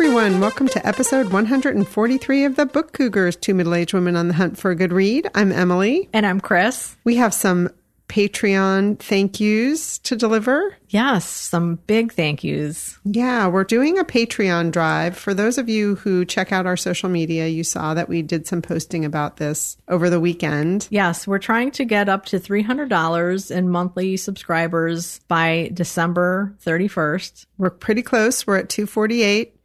everyone. Welcome to episode 143 of the Book Cougars, two middle aged women on the hunt for a good read. I'm Emily. And I'm Chris. We have some Patreon thank yous to deliver. Yes, some big thank yous. Yeah, we're doing a Patreon drive. For those of you who check out our social media, you saw that we did some posting about this over the weekend. Yes, we're trying to get up to $300 in monthly subscribers by December 31st. We're pretty close. We're at 248.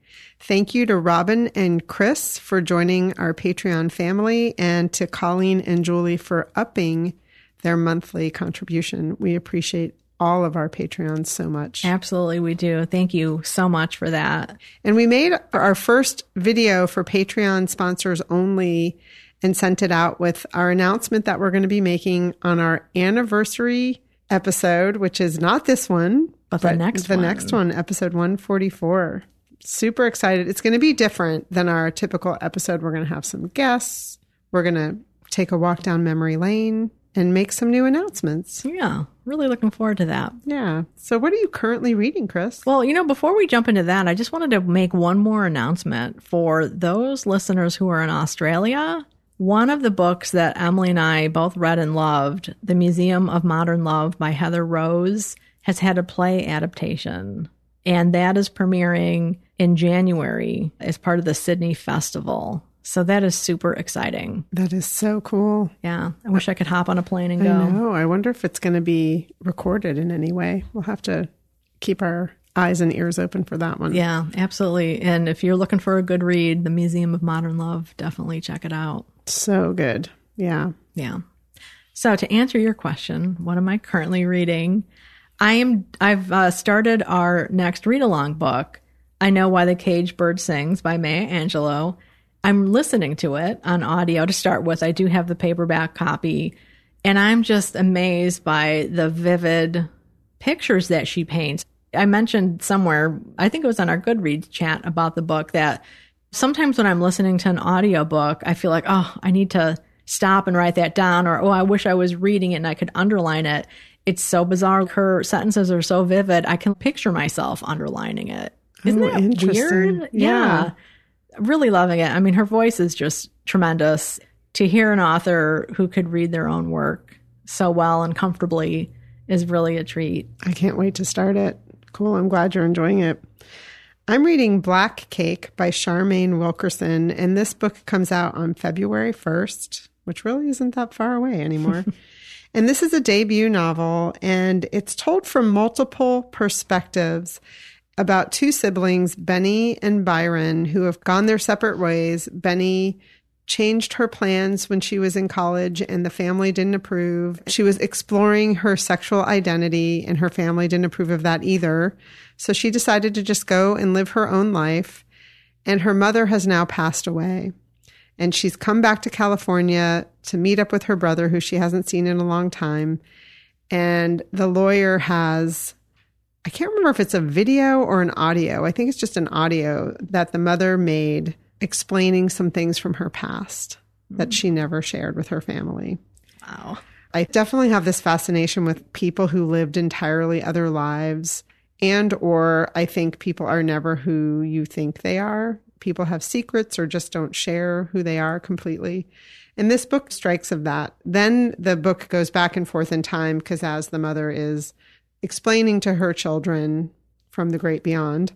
Thank you to Robin and Chris for joining our Patreon family and to Colleen and Julie for upping their monthly contribution. We appreciate all of our Patreons so much. Absolutely, we do. Thank you so much for that. And we made our first video for Patreon sponsors only and sent it out with our announcement that we're going to be making on our anniversary episode, which is not this one, but the next the one. next one, episode 144. Super excited. It's going to be different than our typical episode. We're going to have some guests. We're going to take a walk down memory lane and make some new announcements. Yeah, really looking forward to that. Yeah. So, what are you currently reading, Chris? Well, you know, before we jump into that, I just wanted to make one more announcement for those listeners who are in Australia. One of the books that Emily and I both read and loved, The Museum of Modern Love by Heather Rose, has had a play adaptation. And that is premiering in January as part of the Sydney Festival. So that is super exciting. That is so cool. Yeah. I wish I could hop on a plane and go. I know. I wonder if it's going to be recorded in any way. We'll have to keep our eyes and ears open for that one. Yeah, absolutely. And if you're looking for a good read, The Museum of Modern Love, definitely check it out. So good. Yeah. Yeah. So to answer your question, what am I currently reading? I am I've uh, started our next read along book. I know why the caged bird sings by Maya Angelou. I'm listening to it on audio to start with. I do have the paperback copy, and I'm just amazed by the vivid pictures that she paints. I mentioned somewhere, I think it was on our Goodreads chat about the book that sometimes when I'm listening to an audiobook, I feel like, oh, I need to stop and write that down, or oh, I wish I was reading it and I could underline it. It's so bizarre. Her sentences are so vivid. I can picture myself underlining it. Isn't Oh, that interesting. weird? Yeah. Really loving it. I mean, her voice is just tremendous. To hear an author who could read their own work so well and comfortably is really a treat. I can't wait to start it. Cool. I'm glad you're enjoying it. I'm reading Black Cake by Charmaine Wilkerson, and this book comes out on February 1st, which really isn't that far away anymore. and this is a debut novel, and it's told from multiple perspectives about two siblings, Benny and Byron, who have gone their separate ways. Benny changed her plans when she was in college and the family didn't approve. She was exploring her sexual identity and her family didn't approve of that either. So she decided to just go and live her own life. And her mother has now passed away. And she's come back to California to meet up with her brother, who she hasn't seen in a long time. And the lawyer has I can't remember if it's a video or an audio. I think it's just an audio that the mother made explaining some things from her past that she never shared with her family. Wow. I definitely have this fascination with people who lived entirely other lives and or I think people are never who you think they are. People have secrets or just don't share who they are completely. And this book strikes of that. Then the book goes back and forth in time because as the mother is explaining to her children from the great beyond,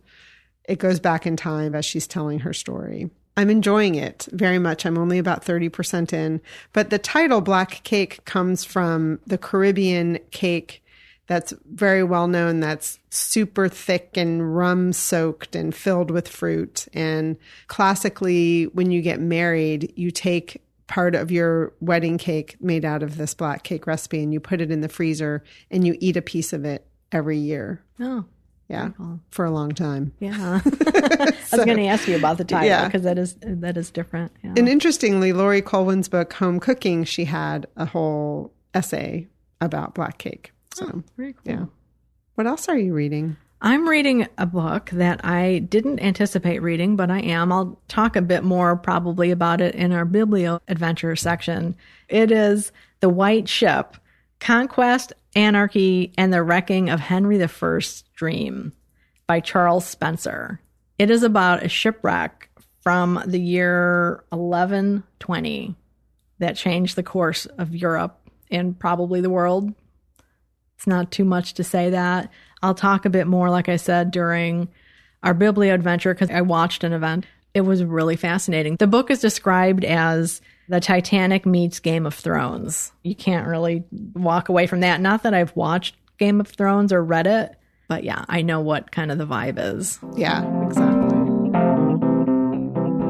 it goes back in time as she's telling her story. I'm enjoying it very much. I'm only about 30% in, but the title Black Cake comes from the Caribbean cake that's very well known that's super thick and rum soaked and filled with fruit. And classically, when you get married, you take part of your wedding cake made out of this black cake recipe and you put it in the freezer and you eat a piece of it every year. Oh, Yeah. For a long time. yeah. I was going to ask you about the title Yeah. because that is that is different. Yeah. And interestingly, Laurie Colwin's book, Home Cooking, she had a whole essay about black cake. Oh, so, Very cool. yeah. What else are you reading? I'm reading a book that I didn't anticipate reading, but I am. I'll talk a bit more probably about it in our Biblio Adventure section. It is The White Ship Conquest, Anarchy, and the Wrecking of Henry I's Dream by Charles Spencer. It is about a shipwreck from the year 1120 that changed the course of Europe and probably the world. It's not too much to say that. I'll talk a bit more, like I said, during our Biblio adventure because I watched an event. It was really fascinating. The book is described as the Titanic meets Game of Thrones. You can't really walk away from that. Not that I've watched Game of Thrones or read it, but yeah, I know what kind of the vibe is. Yeah, exactly.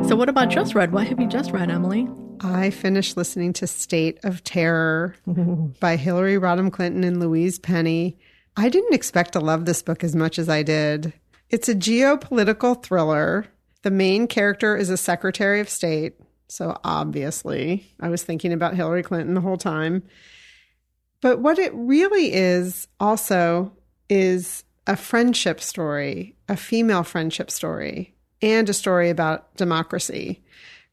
So, what about just read? What have you just read, Emily? I finished listening to State of Terror by Hillary Rodham Clinton and Louise Penny. I didn't expect to love this book as much as I did. It's a geopolitical thriller. The main character is a Secretary of State. So obviously, I was thinking about Hillary Clinton the whole time. But what it really is also is a friendship story, a female friendship story, and a story about democracy.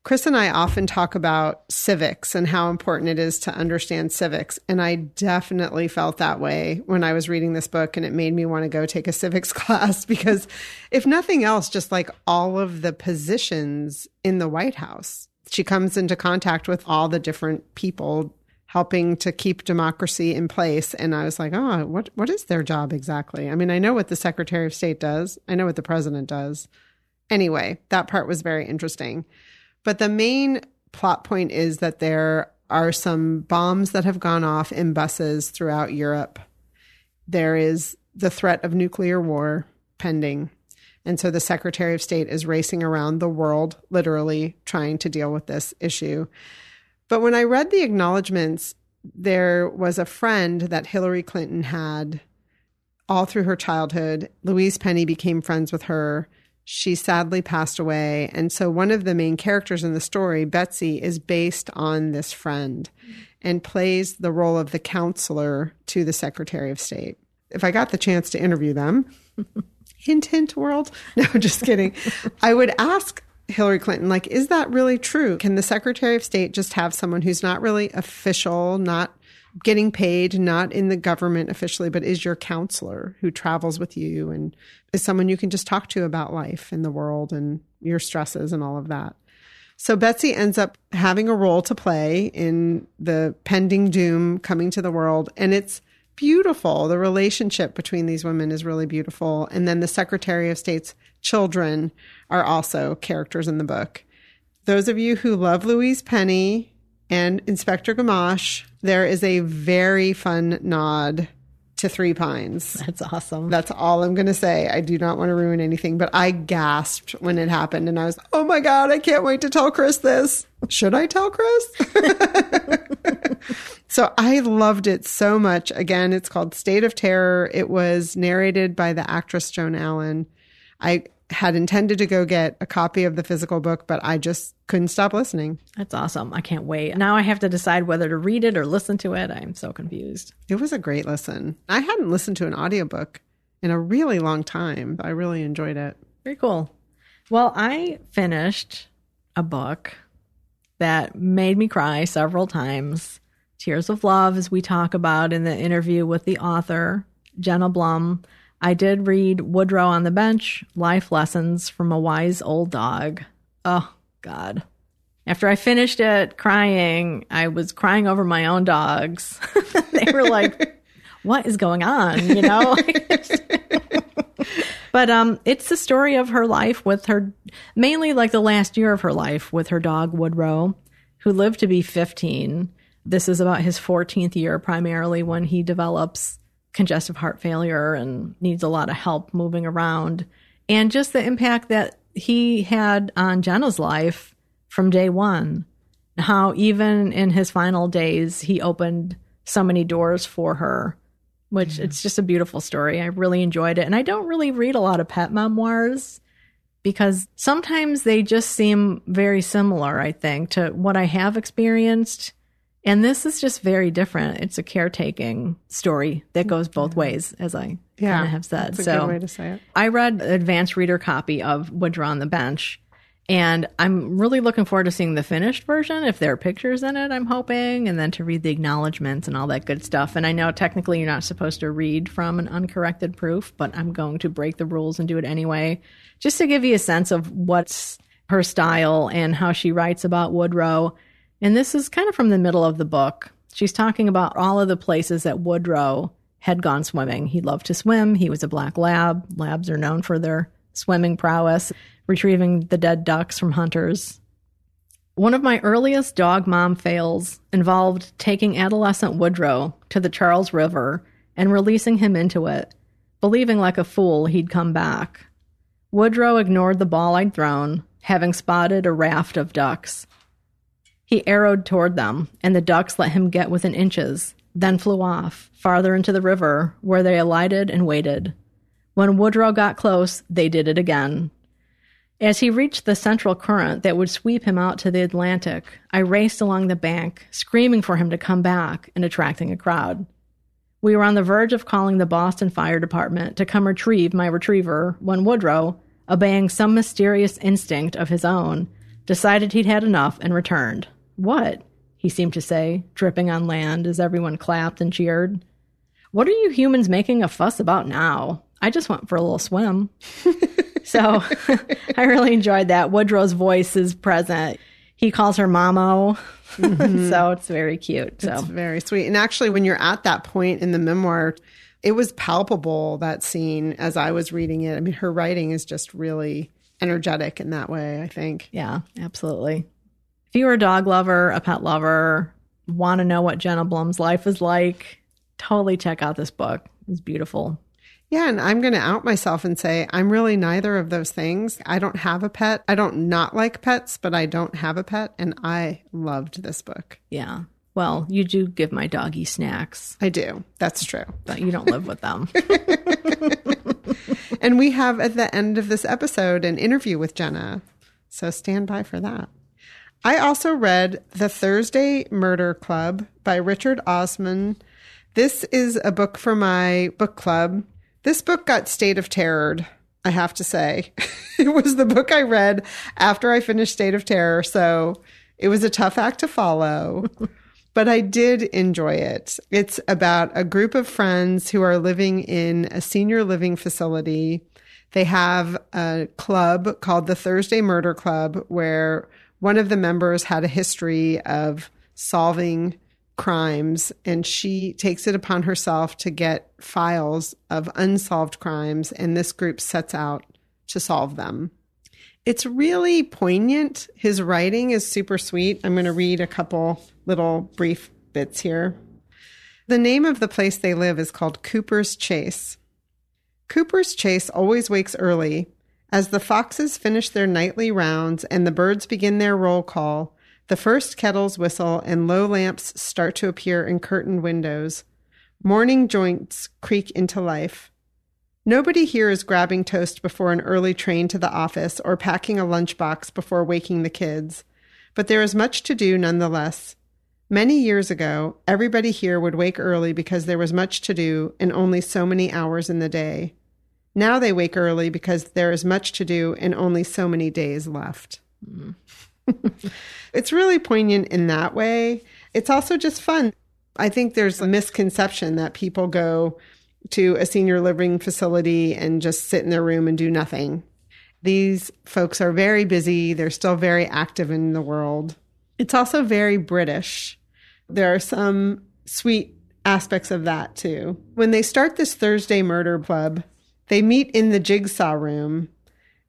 Chris and I often talk about civics and how important it is to understand civics. And I definitely felt that way when I was reading this book, and it made me want to go take a civics class because, if nothing else, just like all of the positions in the White House, she comes into contact with all the different people helping to keep democracy in place. And I was like, oh, what, what is their job exactly? I mean, I know what the Secretary of State does, I know what the president does. Anyway, that part was very interesting. But the main plot point is that there are some bombs that have gone off in buses throughout Europe. There is the threat of nuclear war pending. And so the Secretary of State is racing around the world, literally trying to deal with this issue. But when I read the acknowledgments, there was a friend that Hillary Clinton had all through her childhood. Louise Penny became friends with her. She sadly passed away. And so one of the main characters in the story, Betsy, is based on this friend and plays the role of the counselor to the Secretary of State. If I got the chance to interview them, hint, hint, world. No, just kidding. I would ask Hillary Clinton, like, is that really true? Can the Secretary of State just have someone who's not really official, not getting paid, not in the government officially, but is your counselor who travels with you and is someone you can just talk to about life in the world and your stresses and all of that. So Betsy ends up having a role to play in the pending doom coming to the world. And it's beautiful. The relationship between these women is really beautiful. And then the Secretary of State's children are also characters in the book. Those of you who love Louise Penny and Inspector Gamache, there is a very fun nod to Three Pines. That's awesome. That's all I'm going to say. I do not want to ruin anything, but I gasped when it happened and I was, oh my God, I can't wait to tell Chris this. Should I tell Chris? so I loved it so much. Again, it's called State of Terror. It was narrated by the actress Joan Allen. I had intended to go get a copy of the physical book, but I just couldn't stop listening. That's awesome. I can't wait. Now I have to decide whether to read it or listen to it. I'm so confused. It was a great listen. I hadn't listened to an audiobook in a really long time. I really enjoyed it. Very cool. Well, I finished a book that made me cry several times. Tears of Love, as we talk about in the interview with the author, Jenna Blum. I did read Woodrow on the Bench, Life Lessons from a Wise Old Dog. Oh, God. After I finished it crying, I was crying over my own dogs. they were like, what is going on? You know? but um, it's the story of her life with her, mainly like the last year of her life with her dog, Woodrow, who lived to be 15. This is about his 14th year, primarily when he develops congestive heart failure and needs a lot of help moving around. And just the impact that he had on Jenna's life from day one. How even in his final days, he opened so many doors for her, which it's just a beautiful story. I really enjoyed it. And I don't really read a lot of pet memoirs because sometimes they just seem very similar, I think, to what I have experienced and this is just very different. It's a caretaking story that goes both ways, as I Yeah, kind of have said. That's a so good way to say it. I read an advanced reader copy of Woodrow on the Bench, And I'm really looking forward to seeing the finished version if there are pictures in it, I'm hoping, and then to read the acknowledgments and all that good stuff. And I know technically you're not supposed to read from an uncorrected proof, but I'm going to break the rules and do it anyway, just to give you a sense of what's her style and how she writes about Woodrow. And this is kind of from the middle of the book. She's talking about all of the places that Woodrow had gone swimming. He loved to swim. He was a black lab. Labs are known for their swimming prowess retrieving the dead ducks from hunters. One of my earliest dog mom fails involved taking adolescent Woodrow to the Charles River and releasing him into it, believing like a fool he'd come back. Woodrow ignored the ball I'd thrown, having spotted a raft of ducks. He arrowed toward them, and the ducks let him get within inches, then flew off, farther into the river, where they alighted and waited. When Woodrow got close, they did it again, as he reached the central current that would sweep him out to the Atlantic, I raced along the bank, screaming for him to come back and attracting a crowd. We were on the verge of calling the Boston Fire Department to come retrieve my retriever when Woodrow, obeying some mysterious instinct of his own, decided he'd had enough and returned. What? he seemed to say, dripping on land as everyone clapped and cheered. What are you humans making a fuss about now? I just went for a little swim. so I really enjoyed that. Woodrow's voice is present. He calls her Mamo. Mm-hmm. so it's very cute. So it's very sweet. And actually, when you're at that point in the memoir, it was palpable that scene as I was reading it. I mean, her writing is just really energetic in that way, I think. Yeah, absolutely. If you are a dog lover, a pet lover, want to know what Jenna Blum's life is like, totally check out this book. It's beautiful. Yeah, and I'm going to out myself and say I'm really neither of those things. I don't have a pet. I don't not like pets, but I don't have a pet, and I loved this book. Yeah. Well, you do give my doggy snacks. I do. That's true. But you don't live with them. and we have at the end of this episode an interview with Jenna. So stand by for that. I also read The Thursday Murder Club by Richard Osman. This is a book for my book club. This book got state of terrored, I have to say. it was the book I read after I finished State of Terror, so it was a tough act to follow. but I did enjoy it. It's about a group of friends who are living in a senior living facility. They have a club called the Thursday Murder Club where one of the members had a history of solving crimes and she takes it upon herself to get files of unsolved crimes and this group sets out to solve them. It's really poignant. His writing is super sweet. I'm going to read a couple little brief bits here. The name of the place they live is called Cooper's Chase. Cooper's Chase always wakes early. As the foxes finish their nightly rounds and the birds begin their roll call, the first kettles whistle and low lamps start to appear in curtained windows. Morning joints creak into life. Nobody here is grabbing toast before an early train to the office or packing a lunchbox before waking the kids. But there is much to do nonetheless. Many years ago, everybody here would wake early because there was much to do and only so many hours in the day. Now they wake early because there is much to do and only so many days left. Mm. it's really poignant in that way. It's also just fun. I think there's a misconception that people go to a senior living facility and just sit in their room and do nothing. These folks are very busy. They're still very active in the world. It's also very British. There are some sweet aspects of that too. When they start this Thursday murder club, they meet in the jigsaw room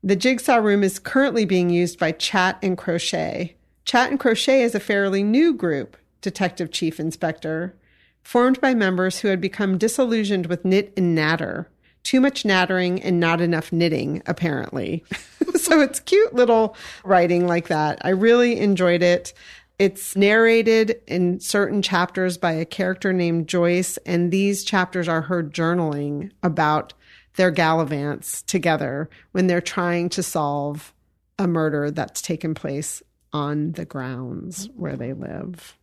the jigsaw room is currently being used by Chat and Crochet. Chat and Crochet is a fairly new group, Detective Chief Inspector, formed by members who had become disillusioned with knit and natter. Too much nattering and not enough knitting, apparently. so it's cute little writing like that. I really enjoyed it. It's narrated in certain chapters by a character named Joyce, and these chapters are her journaling about their gallivants together when they're trying to solve a murder that's taken place on the grounds where they live.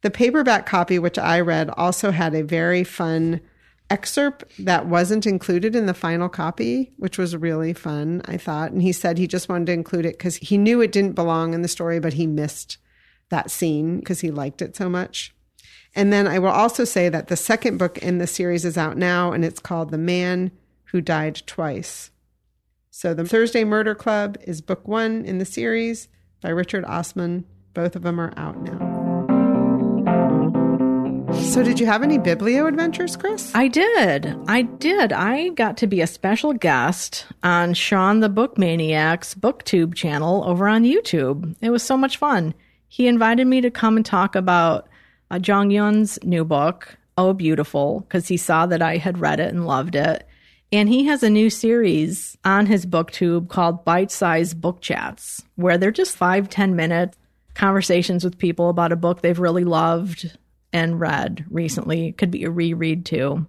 The paperback copy, which I read, also had a very fun excerpt that wasn't included in the final copy, which was really fun, I thought. And he said he just wanted to include it because he knew it didn't belong in the story, but he missed that scene because he liked it so much. And then I will also say that the second book in the series is out now, and it's called The Man Who Died Twice. So the Thursday Murder Club is book one in the series by Richard Osman. Both of them are out now. So, did you have any biblio adventures, Chris? I did. I did. I got to be a special guest on Sean the Book Maniac's BookTube channel over on YouTube. It was so much fun. He invited me to come and talk about uh, Jung Yun's new book, Oh Beautiful, because he saw that I had read it and loved it. And he has a new series on his booktube called Bite Size Book Chats, where they're just five, ten minute conversations with people about a book they've really loved and read recently. Could be a reread too.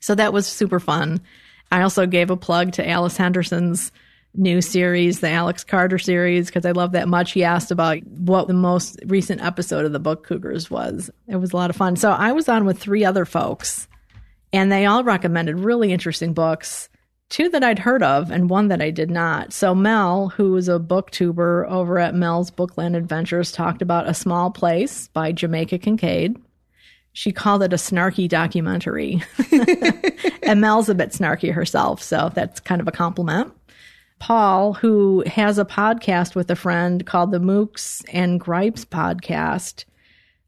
So that was super fun. I also gave a plug to Alice Henderson's new series, the Alex Carter series, because I love that much. He asked about what the most recent episode of the Book Cougars was. It was a lot of fun. So I was on with three other folks, and they all recommended really interesting books. Two that I'd heard of and one that I did not. So Mel, who is a booktuber over at Mel's Bookland Adventures, talked about A Small Place by Jamaica Kincaid she called it a snarky documentary. and Mel's a bit snarky herself, so that's kind of a compliment. Paul, who has a podcast with a friend called the Mooks and Gripes podcast,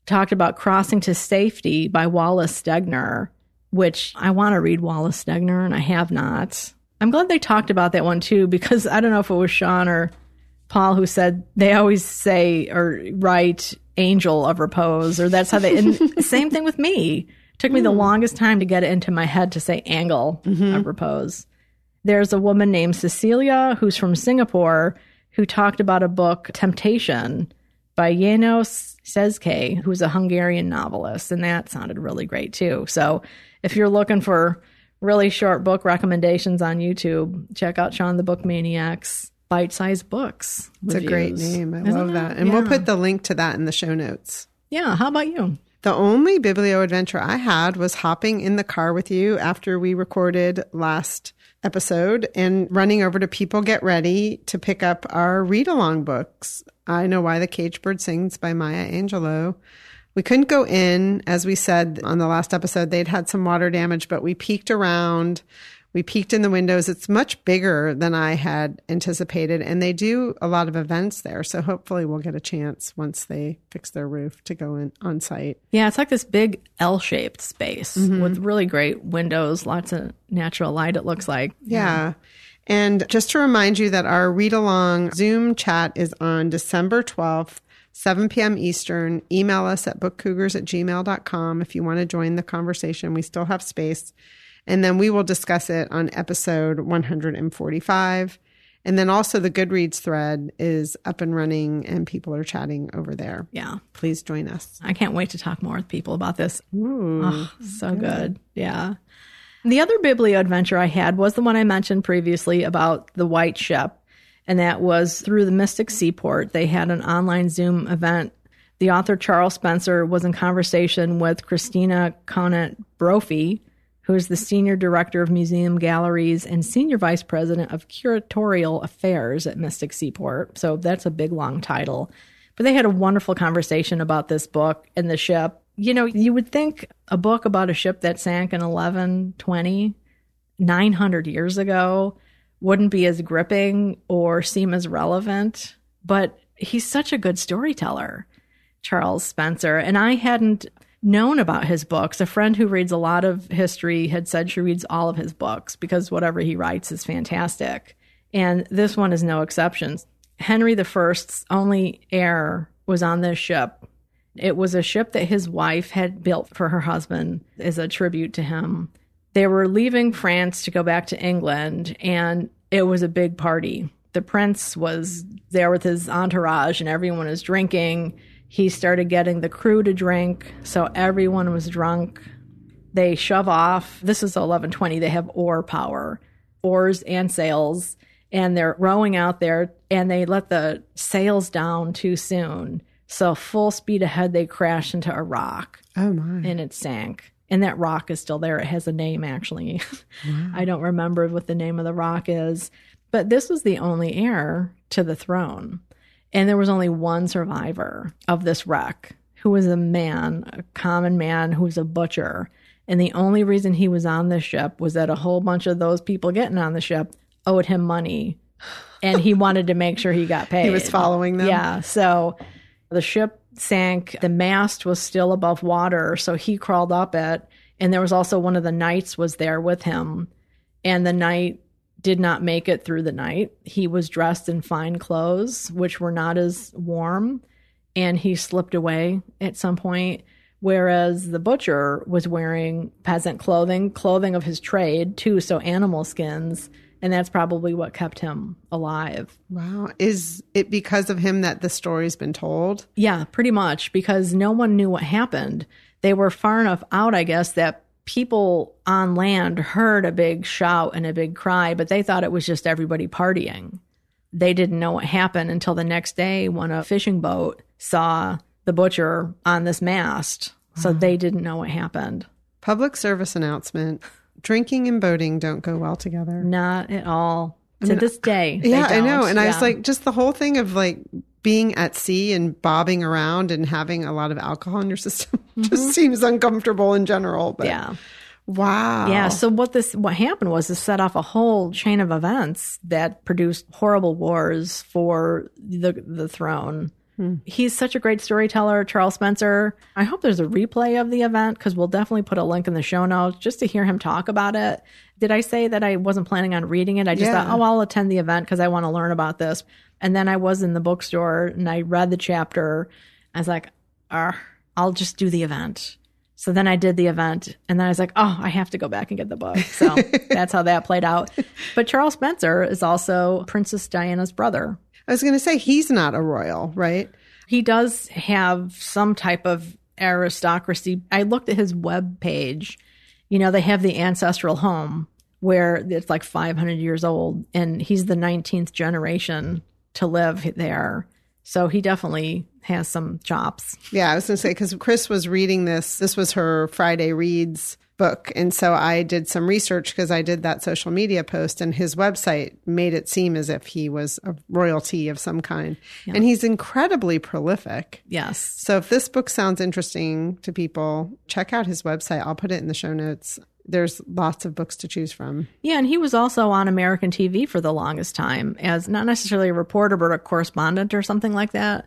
talked about Crossing to Safety by Wallace Stegner, which I want to read Wallace Stegner and I have not. I'm glad they talked about that one too, because I don't know if it was Sean or Paul who said they always say or write angel of repose, or that's how they. And same thing with me. Took me the hmm. longest time to get it into my head to say angle mm-hmm. of repose. There's a woman named Cecilia who's from Singapore who talked about a book, Temptation, by Janos Szekely, who's a Hungarian novelist, and that sounded really great too. So if you're looking for really short book recommendations on YouTube, check out Sean the Book Maniacs bite sized books. It's a great name. I Isn't love it? that. And we'll put the link to that in the show notes. Yeah. How about you? The only biblio adventure I had was hopping in the car with you after we recorded last episode and running over to People Get Ready to pick up our read along books. I Know Why the Caged Bird Sings by Maya Angelou. We couldn't go in, as we said on the last episode, they'd had some water damage, but we peeked around. We peeked in the windows. It's much bigger than I had anticipated, and they do a lot of events there. So hopefully, we'll get a chance once they fix their roof to go in on site. Yeah, it's like this big L shaped space mm-hmm. with really great windows, lots of natural light, it looks like. Yeah. And just to remind you that our read along Zoom chat is on December 12th, 7 p.m. Eastern. Email us at bookcougars at gmail.com if you want to join the conversation. We still have space. And then we will discuss it on episode 145. And then also the Goodreads thread is up and running and people are chatting over there. Yeah. Please join us. I can't wait to talk more with people about this. Oh, so good. Yeah. The other biblio adventure I had was the one I mentioned previously about the white ship. And that was through the Mystic Seaport. They had an online Zoom event. The author Charles Spencer was in conversation with Christina Conant Brophy, who is the senior director of museum galleries and senior vice president of curatorial affairs at Mystic Seaport. So that's a big long title. But they had a wonderful conversation about this book and the ship. You know, you would think a book about a ship that sank in 1120, 900 years ago, wouldn't be as gripping or seem as relevant. But he's such a good storyteller, Charles Spencer. And I hadn't known about his books. A friend who reads a lot of history had said she reads all of his books because whatever he writes is fantastic. And this one is no exception. Henry I's only heir was on this ship. It was a ship that his wife had built for her husband as a tribute to him. They were leaving France to go back to England, and it was a big party. The prince was there with his entourage, and everyone was drinking. He started getting the crew to drink, so everyone was drunk. They shove off. This is 1120. They have oar power, oars and sails, and they're rowing out there, and they let the sails down too soon. So full speed ahead, they crash into a rock Oh, my. and it sank. And that rock is still there. It has a name, actually. I don't remember what the name of the rock is. But this was the only heir to the throne. And there was only one survivor of this wreck who was a man, a common man who was a butcher. And the only reason he was on the ship was that a whole bunch of those people getting on the ship owed him money. And he wanted to make sure he got paid. He was following them. Yeah. So the ship sank. The mast was still above water. So he crawled up it. And there was also one of the knights was there with him. And the knight did not make it through the night. He was dressed in fine clothes, which were not as warm. And he slipped away at some point. Whereas the butcher was wearing peasant clothing, clothing of his trade too, so animal skins and that's probably what kept him alive. Wow. Is it because of him that the story's been told? Yeah, pretty much because no one knew what happened. They were far enough out, I guess, that people on land heard a big shout and a big cry, but they thought it was just everybody partying. They didn't know what happened until the next day when a fishing boat saw the butcher on this mast. So they didn't know what happened. Public service announcement drinking and boating don't go well together. Not at all. To mean, this uh, day. Yeah, I know. And yeah. I was like, just the whole thing of like being at sea and bobbing around and having a lot of alcohol in your system mm-hmm. just seems uncomfortable in general. But yeah. Wow. Yeah. So what this what happened was this set off a whole chain of events that produced horrible wars for the the throne. Hmm. He's such a great storyteller, Charles Spencer. I hope there's a replay of the event because we'll definitely put a link in the show notes just to hear him talk about it. Did I say that I wasn't planning on reading it? I just yeah. thought, oh, I'll attend the event because I want to learn about this. And then I was in the bookstore and I read the chapter. I was like, I'll just do the event. So then I did the event and then I was like, oh, I have to go back and get the book. So that's how that played out. But Charles Spencer is also Princess Diana's brother. I was going to say he's not a royal, right? He does have some type of aristocracy. I looked at his web page. You know, they have the ancestral home where it's like 500 years old, and he's the 19th generation to live there. So he definitely has some chops. Yeah, I was going to say, because Chris was reading this, this was her Friday Reads book. And so I did some research because I did that social media post, and his website made it seem as if he was a royalty of some kind. Yeah. And he's incredibly prolific. Yes. So if this book sounds interesting to people, check out his website. I'll put it in the show notes. There's lots of books to choose from. Yeah, and he was also on American TV for the longest time as not necessarily a reporter, but a correspondent or something like that.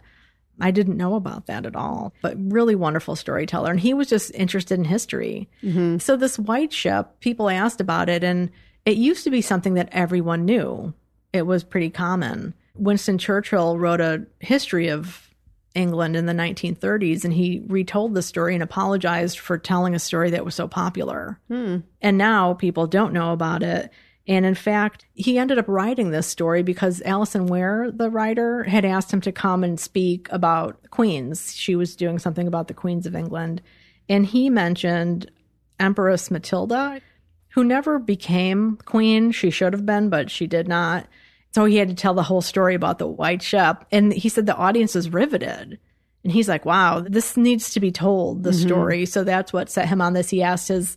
I didn't know about that at all, but really wonderful storyteller. And he was just interested in history. Mm-hmm. So, this white ship, people asked about it, and it used to be something that everyone knew. It was pretty common. Winston Churchill wrote a history of England in the 1930s, and he retold the story and apologized for telling a story that was so popular. Hmm. And now people don't know about it. And in fact, he ended up writing this story because Alison Weir, the writer, had asked him to come and speak about queens. She was doing something about the queens of England. And he mentioned Empress Matilda, who never became queen. She should have been, but she did not. So he had to tell the whole story about the white ship. And he said the audience is riveted. And he's like, wow, this needs to be told, the mm-hmm. story. So that's what set him on this. He asked his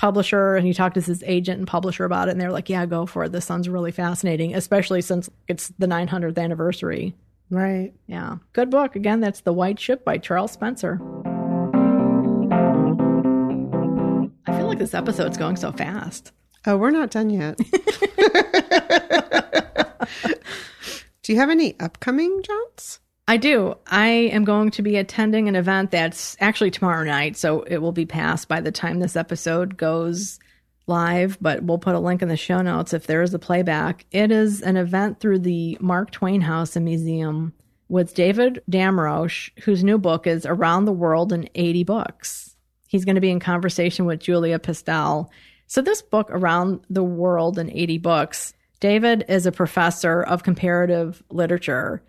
publisher and he talked to his agent and publisher about it and they're like yeah go for it. This sounds really fascinating especially since it's the 900th anniversary. Right. Yeah. Good book. Again that's the white ship by charles spencer. I feel like this episode's going so fast. Oh we're not done yet. Do you have any upcoming jaunts I do. I am going to be attending an event that's actually tomorrow night, so it will be past by the time this episode goes live, but we'll put a link in the show notes if there is a playback. It is an event through the Mark Twain House and Museum with David Damrosch, whose new book is Around the World in 80 Books. He's going to be in conversation with Julia Pistel. So, this book, Around the World in 80 Books, David is a professor of comparative literature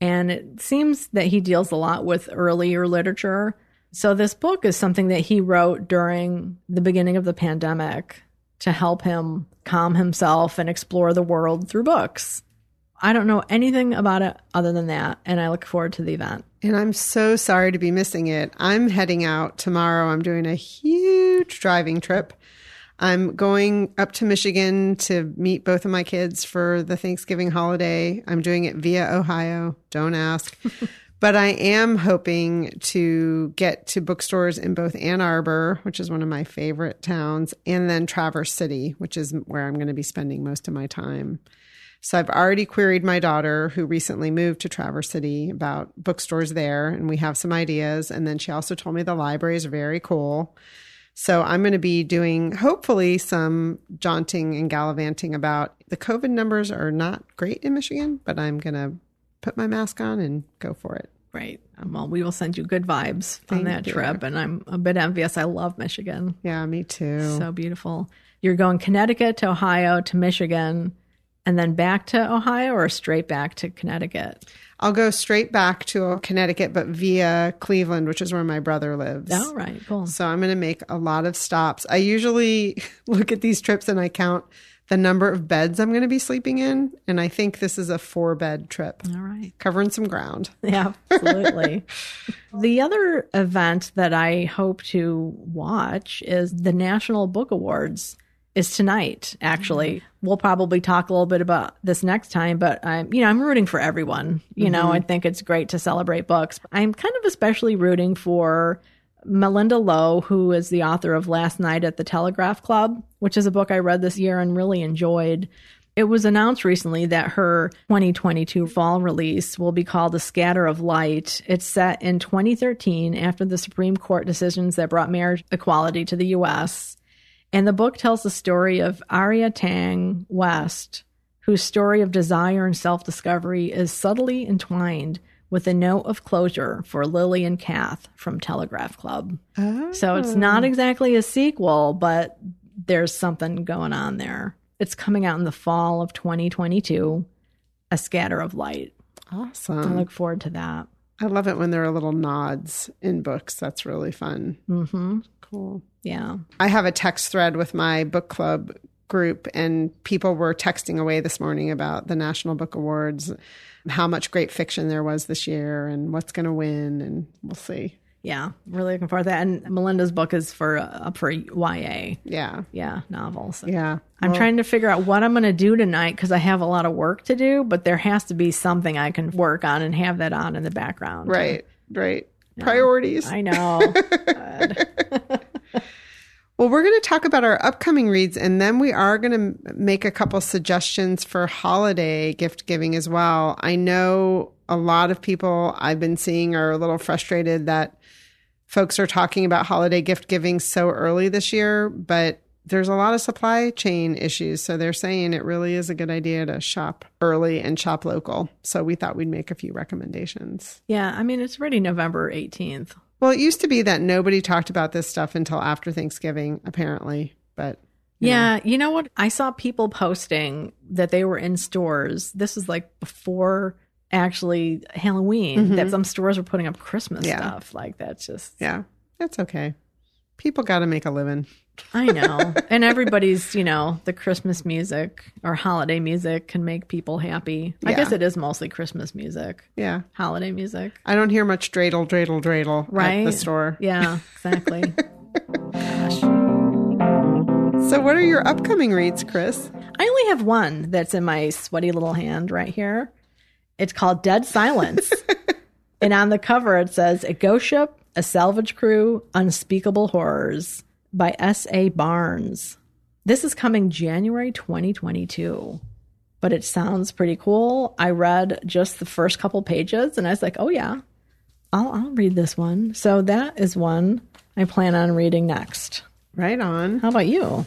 and it seems that he deals a lot with earlier literature. So, this book is something that he wrote during the beginning of the pandemic to help him calm himself and explore the world through books. I don't know anything about it other than that, and I look forward to the event. And I'm so sorry to be missing it. I'm heading out tomorrow. I'm doing a huge driving trip. I'm going up to Michigan to meet both of my kids for the Thanksgiving holiday. I'm doing it via Ohio. Don't ask. but I am hoping to get to bookstores in both Ann Arbor, which is one of my favorite towns, and then Traverse City, which is where I'm going to be spending most of my time. So I've already queried my daughter, who recently moved to Traverse City, about bookstores there, and we have some ideas. And then she also told me the library is very cool. So I'm going to be doing hopefully some jaunting and gallivanting about the COVID numbers are not great in Michigan, but I'm going to put my mask on and go for it. Great. Um, well, we will send you good vibes on that you. trip. And I'm a bit envious. I love Michigan. Yeah, me too. So beautiful. You're going Connecticut to Ohio to Michigan and then back to Ohio or straight back to Connecticut? I'll go straight back to Connecticut, but via Cleveland, which is where my brother lives. All right, cool. So I'm going to make a lot of stops. I usually look at these trips and I count the number of beds I'm going to be sleeping in. And I think this is a four bed trip, All right. covering some ground. Yeah, absolutely. the other event that I hope to watch is the National Book Awards is tonight actually. Mm-hmm. We'll probably talk a little bit about this next time, but I'm you know, I'm rooting for everyone. You know, mm-hmm. I think it's great to celebrate books. I'm kind of especially rooting for Malinda Lo, who is the author of Last Night at the Telegraph Club, which is a book I read this year and really enjoyed. It was announced recently that her 2022 fall release will be called A Scatter of Light. It's set in 2013 after the Supreme Court decisions that brought marriage equality to the U.S. And the book tells the story of Aria Tang West, whose story of desire and self discovery is subtly entwined with a note of closure for Lily and Kath from Telegraph Club. So it's oh. not exactly a sequel, but there's something going on there. It's coming out in the fall of 2022, A Scatter of Light. Awesome. I look forward to that. I love it when there are little nods in books. That's really fun. hmm Cool. Yeah. I have a text thread with my book club group, and people were texting away this morning about the National Book Awards, how much great fiction there was this year, and what's going to win, and we'll see. Yeah. Really looking forward to that. And Malinda's book is for uh, up for YA. Yeah, Yeah. Novels. yeah. I'm Well, trying to figure out what I'm going to do tonight because I have a lot of work to do, but there has to be something I can work on and have that on in the background. Right, right. Priorities. I know. Well, we're going to talk about our upcoming reads, and then we are going to make a couple suggestions for holiday gift giving as well. I know a lot of people I've been seeing are a little frustrated that folks are talking about holiday gift giving so early this year, but there's a lot of supply chain issues. So they're saying it really is a good idea to shop early and shop local. So we thought we'd make a few recommendations. yeah. I mean, it's already November 18th. Well, it used to be that nobody talked about this stuff until after Thanksgiving, apparently, but Yeah, you know what? I saw people posting that they were in stores. This is like before actually Halloween, that some stores were putting up Christmas Mm-hmm. Yeah. stuff. Like that's just, Yeah, that's okay. People got to make a living. I know. and everybody's, you know, the Christmas music or holiday music can make people happy. I guess it is mostly Christmas music, Yeah. holiday music. I don't hear much dreidel, dreidel, dreidel Right. at the store. Yeah, exactly. Gosh. So, what are your upcoming reads, Chris? I only have one that's in my sweaty little hand right here. It's called Dead Silence. and on the cover, it says A Ghost Ship, A Salvage Crew, Unspeakable Horrors by S.A. Barnes. This is coming January 2022, but it sounds pretty cool. I read just the first couple pages and I was like, oh, yeah, I'll, I'll read this one. So that is one I plan on reading next. Right on. How about you?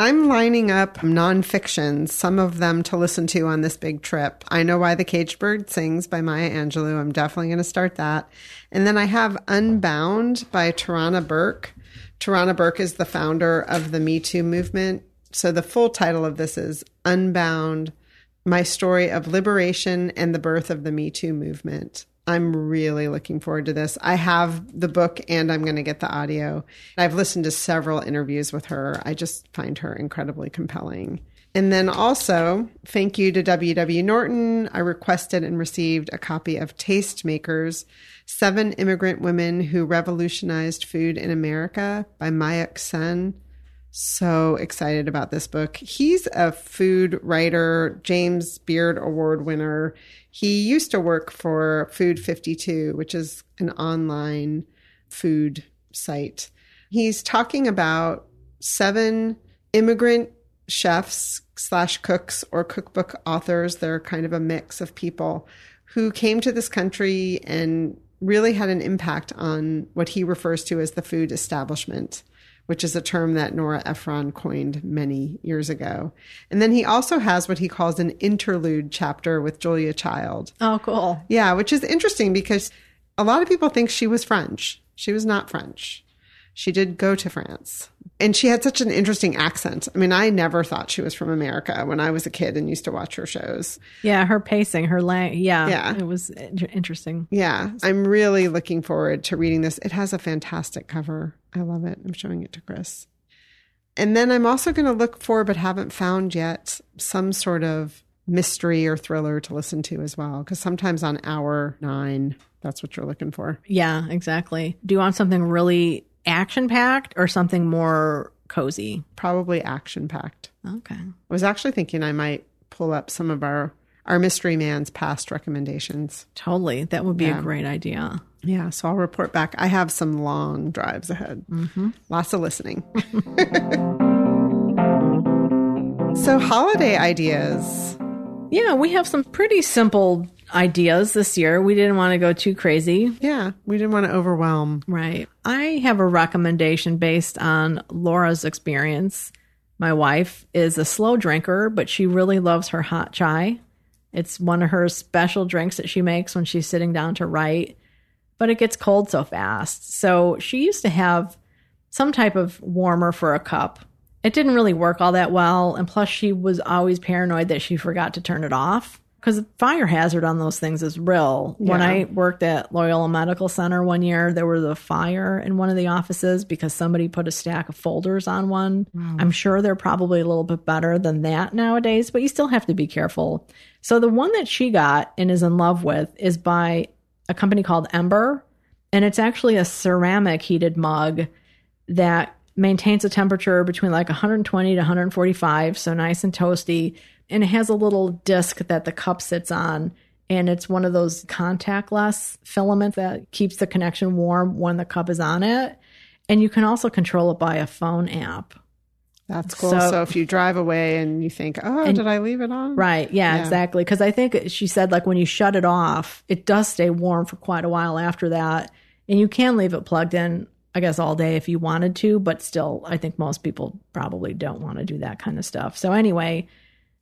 I'm lining up nonfiction, some of them to listen to on this big trip. I Know Why the Caged Bird Sings by Maya Angelou. I'm definitely going to start that. And then I have Unbound by Tarana Burke. Tarana Burke is the founder of the Me Too movement. So the full title of this is Unbound My Story of Liberation and the Birth of the Me Too Movement. I'm really looking forward to this. I have the book and I'm going to get the audio. I've listened to several interviews with her. I just find her incredibly compelling. And then also, thank you to W.W. Norton. I requested and received a copy of Tastemakers Seven Immigrant Women Who Revolutionized Food in America by Mayukh Sen. So excited about this book. He's a food writer, James Beard Award winner. He used to work for Food 52, which is an online food site. He's talking about seven immigrant chefs slash cooks or cookbook authors. They're kind of a mix of people who came to this country and really had an impact on what he refers to as the food establishment, which is a term that Nora Ephron coined many years ago. And then he also has what he calls an interlude chapter with Julia Child. Oh, cool. Yeah, which is interesting because a lot of people think she was French. She was not French. She did go to France. And she had such an interesting accent. I mean, I never thought she was from America when I was a kid and used to watch her shows. Yeah, her pacing, her lang. Yeah, Yeah. it was interesting. Yeah, I'm really looking forward to reading this. It has a fantastic cover. I love it. I'm showing it to Chris. And then I'm also going to look for, but haven't found yet, some sort of mystery or thriller to listen to as well. Because sometimes on hour nine, that's what you're looking for. Yeah, exactly. Do you want something really action packed or something more cozy? Probably action packed. Okay. I was actually thinking I might pull up some of our our mystery man's past recommendations. Totally. That would be Yeah. a great idea. Yeah, so I'll report back. I have some long drives ahead. Mm-hmm. Lots of listening. so holiday ideas. Yeah, we have some pretty simple ideas this year. We didn't want to go too crazy. Yeah, we didn't want to overwhelm. Right. I have a recommendation based on Laura's experience. My wife is a slow drinker, but she really loves her hot chai. It's one of her special drinks that she makes when she's sitting down to write, but it gets cold so fast. So she used to have some type of warmer for a cup. It didn't really work all that well. And plus, she was always paranoid that she forgot to turn it off because fire hazard on those things is real. When I worked at Loyola Medical Center one year, there was a fire in one of the offices because somebody put a stack of folders on one. I'm sure they're probably a little bit better than that nowadays, but you still have to be careful. So the one that she got and is in love with is by a company called Ember, and it's actually a ceramic heated mug that maintains a temperature between like 120 to 145, so nice and toasty. And it has a little disc that the cup sits on. And it's one of those contactless filaments that keeps the connection warm when the cup is on it. And you can also control it by a phone app. That's cool. So, So- if you drive away and you think, "Oh, And- did I leave it on?" Right. Yeah, Yeah. exactly. Because I think she said, like, when you shut it off, it does stay warm for quite a while after that. And you can leave it plugged in, I guess, all day if you wanted to. But still, I think most people probably don't want to do that kind of stuff. So, anyway,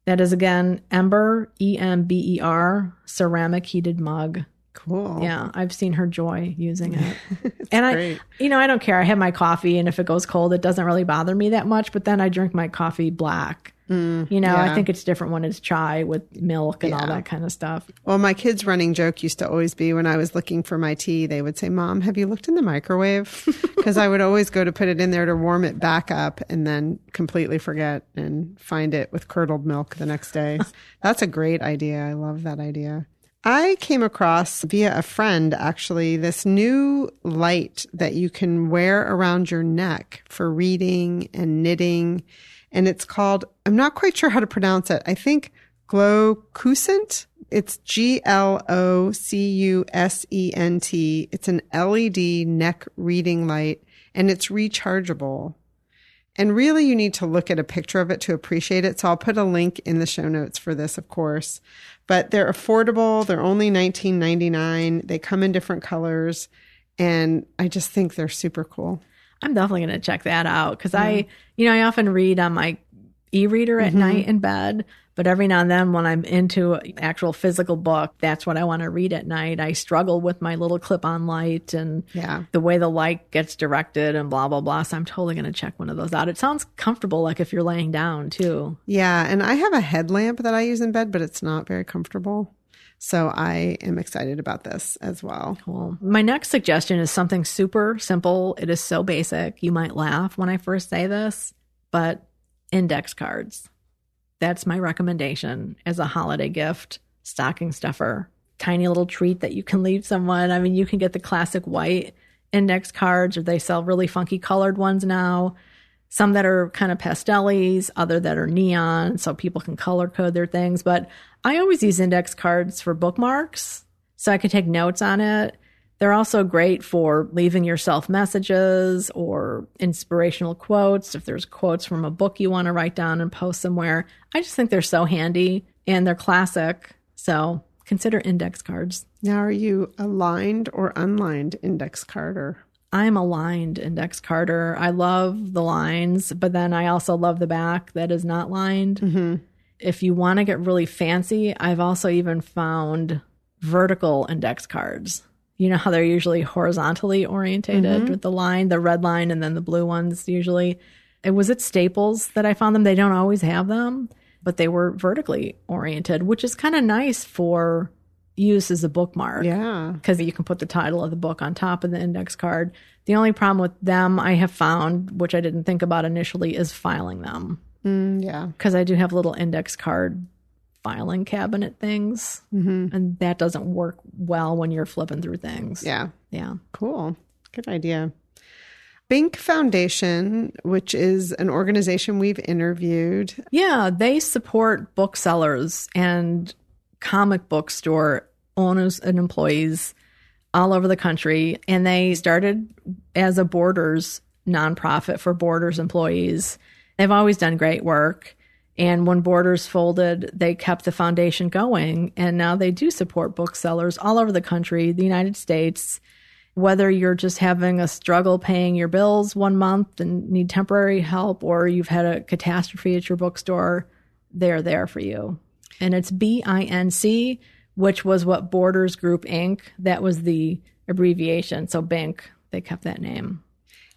that is again Ember, E M B E R, ceramic heated mug. Cool. Yeah, I've seen her joy using it. and I, great. you know, I don't care. I have my coffee, and if it goes cold, it doesn't really bother me that much. But then I drink my coffee black. Mm, you know, yeah. I think it's different when it's chai with milk and all that kind of stuff. Well, my kids' running joke used to always be when I was looking for my tea, they would say, Mom, have you looked in the microwave? Because I would always go to put it in there to warm it back up and then completely forget and find it with curdled milk the next day. That's a great idea. I love that idea. I came across via a friend actually this new light that you can wear around your neck for reading and knitting. And it's called, I'm not quite sure how to pronounce it. I think Glocusent. It's G L O C U S E N T. It's an LED neck reading light and it's rechargeable. And really, you need to look at a picture of it to appreciate it. So I'll put a link in the show notes for this, of course. But they're affordable. They're only $19.99. They come in different colors. And I just think they're super cool. I'm definitely going to check that out because I, you know, I often read on my e-reader at mm-hmm. night in bed, but every now and then when I'm into an actual physical book, that's what I want to read at night. I struggle with my little clip-on light and Yeah. the way the light gets directed and blah blah blah. So I'm totally going to check one of those out. It sounds comfortable, like if you're laying down too. Yeah. And I have a headlamp that I use in bed, but it's not very comfortable. So I am excited about this as well. Cool. My next suggestion is something super simple. It is so basic. You might laugh when I first say this, but index cards. That's my recommendation as a holiday gift, stocking stuffer, tiny little treat that you can leave someone. I mean, you can get the classic white index cards, or they sell really funky colored ones now. Some that are kind of pastellies, other that are neon, so people can color code their things. But I always use index cards for bookmarks, so I can take notes on it. They're also great for leaving yourself messages or inspirational quotes. If there's quotes from a book you want to write down and post somewhere, I just think they're so handy and they're classic. So consider index cards. Now, are you a lined or unlined index carder? I'm a lined index carder. I love the lines, but then I also love the back that is not lined. Mm-hmm. If you want to get really fancy, I've also even found vertical index cards. You know how they're usually horizontally orientated Mm-hmm. with the line, the red line, and then the blue ones usually. It was at Staples that I found them. They don't always have them, but they were vertically oriented, which is kind of nice for use as a bookmark Yeah. because you can put the title of the book on top of the index card. The only problem with them I have found, which I didn't think about initially, is filing them Mm, yeah. because I do have little index card filing cabinet things, Mm-hmm. and that doesn't work well when you're flipping through things. Yeah. Yeah. Cool. Good idea. Binc Foundation, which is an organization we've interviewed. Yeah, they support booksellers and comic book store owners and employees all over the country. And they started as a Borders nonprofit for Borders employees. They've always done great work. And when Borders folded, they kept the foundation going. And now they do support booksellers all over the country, the United States. Whether you're just having a struggle paying your bills one month and need temporary help, or you've had a catastrophe at your bookstore, they're there for you. And it's B I N C, which was what Borders Group Inc., that was the abbreviation. So Binc, they kept that name.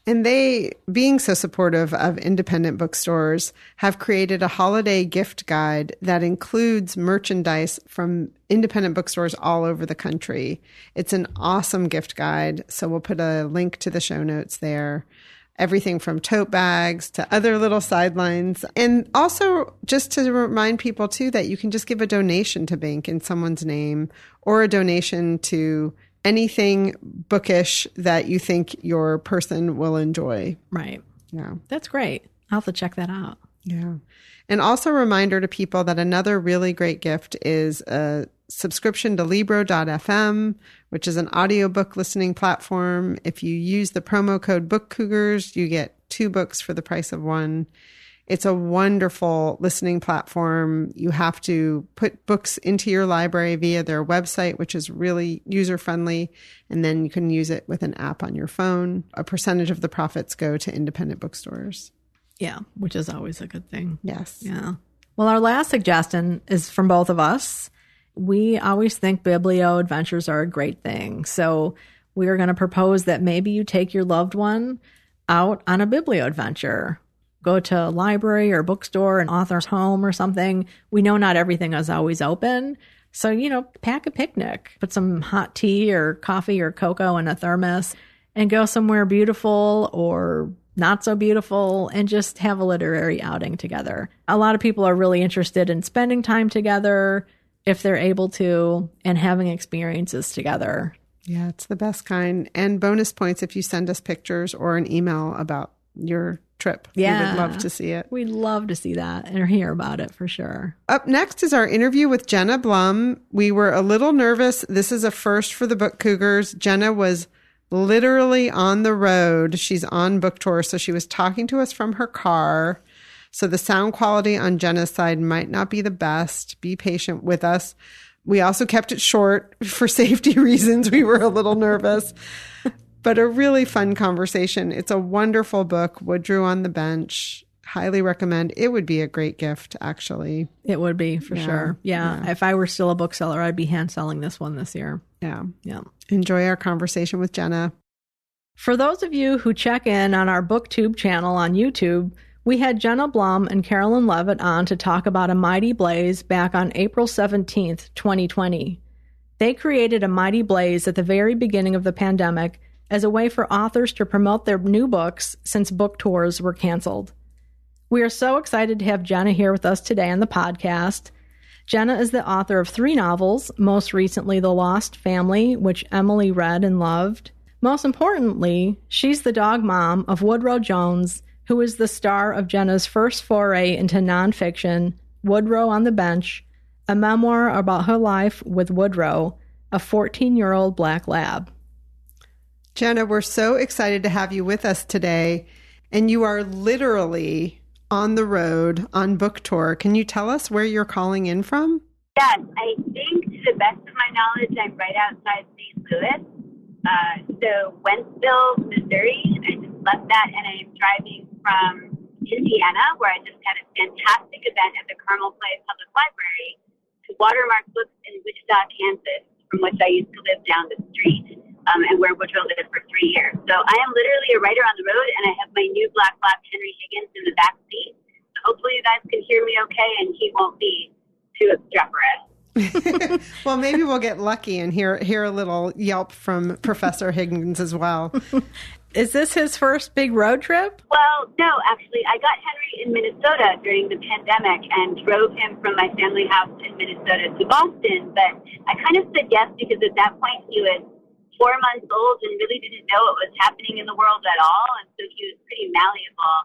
And they, being so supportive of independent bookstores, have created a holiday gift guide that includes merchandise from independent bookstores all over the country. It's an awesome gift guide. So we'll put a link to the show notes there. Everything from tote bags to other little sidelines. And also, just to remind people too that you can just give a donation to Binc in someone's name or a donation to anything bookish that you think your person will enjoy. Right. Yeah. That's great. I'll have to check that out. Yeah. And also a reminder to people that another really great gift is a subscription to Libro.fm, which is an audiobook listening platform. If you use the promo code Book Cougars, you get two books for the price of one. It's a wonderful listening platform. You have to put books into your library via their website, which is really user friendly. And then you can use it with an app on your phone. A percentage of the profits go to independent bookstores. Yeah, which is always a good thing. Yes. Yeah. Well, our last suggestion is from both of us. We always think biblio adventures are a great thing. So we are going to propose that maybe you take your loved one out on a biblio adventure. Go to a library or bookstore, an author's home or something. We know not everything is always open. So, you know, pack a picnic, put some hot tea or coffee or cocoa in a thermos and go somewhere beautiful or not so beautiful and just have a literary outing together. A lot of people are really interested in spending time together if they're able to and having experiences together. Yeah, it's the best kind. And bonus points if you send us pictures or an email about your trip. Yeah. We would love to see it. We'd love to see that and hear about it for sure. Up next is our interview with Jenna Blum. We were a little nervous. This is a first for the Book Cougars. Jenna was literally on the road. She's on book tour, so she was talking to us from her car. So the sound quality on Jenna's side might not be the best. Be patient with us. We also kept it short for safety reasons. We were a little nervous, but a really fun conversation. It's a wonderful book, Woodrow on the Bench. Highly recommend. It would be a great gift, actually. It would be for sure. Yeah. If I were still a bookseller, I'd be hand selling this one this year. Yeah. Yeah. Enjoy our conversation with Jenna. For those of you who check in on our BookTube channel on YouTube, we had Jenna Blum and Caroline Leavitt on to talk about A Mighty Blaze back on April 17th, 2020. They created A Mighty Blaze at the very beginning of the pandemic as a way for authors to promote their new books since book tours were canceled. We are so excited to have Jenna here with us today on the podcast. Jenna is the author of three novels, most recently The Lost Family, which Emily read and loved. Most importantly, she's the dog mom of Woodrow Jones, who is the star of Jenna's first foray into nonfiction, Woodrow on the Bench, a memoir about her life with Woodrow, a 14 year old black lab. Jenna, we're so excited to have you with us today. And you are literally on the road on book tour. Can you tell us where you're calling in from? Yes, I think to the best of my knowledge, I'm right outside St. Louis. Uh, so, Wentzville, Missouri. I just left that and I'm driving from Indiana, where I just had a fantastic event at the Carmel Clay Public Library, to Watermark Books in Wichita, Kansas, from which I used to live down the street um, and where Woodrow lived for three years. So I am literally a writer on the road, and I have my new black lab Henry Higgins in the back seat. So hopefully you guys can hear me okay, and he won't be too obstreperous. well, maybe we'll get lucky and hear hear a little yelp from Professor Higgins as well. Is this his first big road trip? Well, no, actually, I got Henry in Minnesota during the pandemic and drove him from my family house in Minnesota to Boston. But I kind of said yes because at that point he was four months old and really didn't know what was happening in the world at all. And so he was pretty malleable.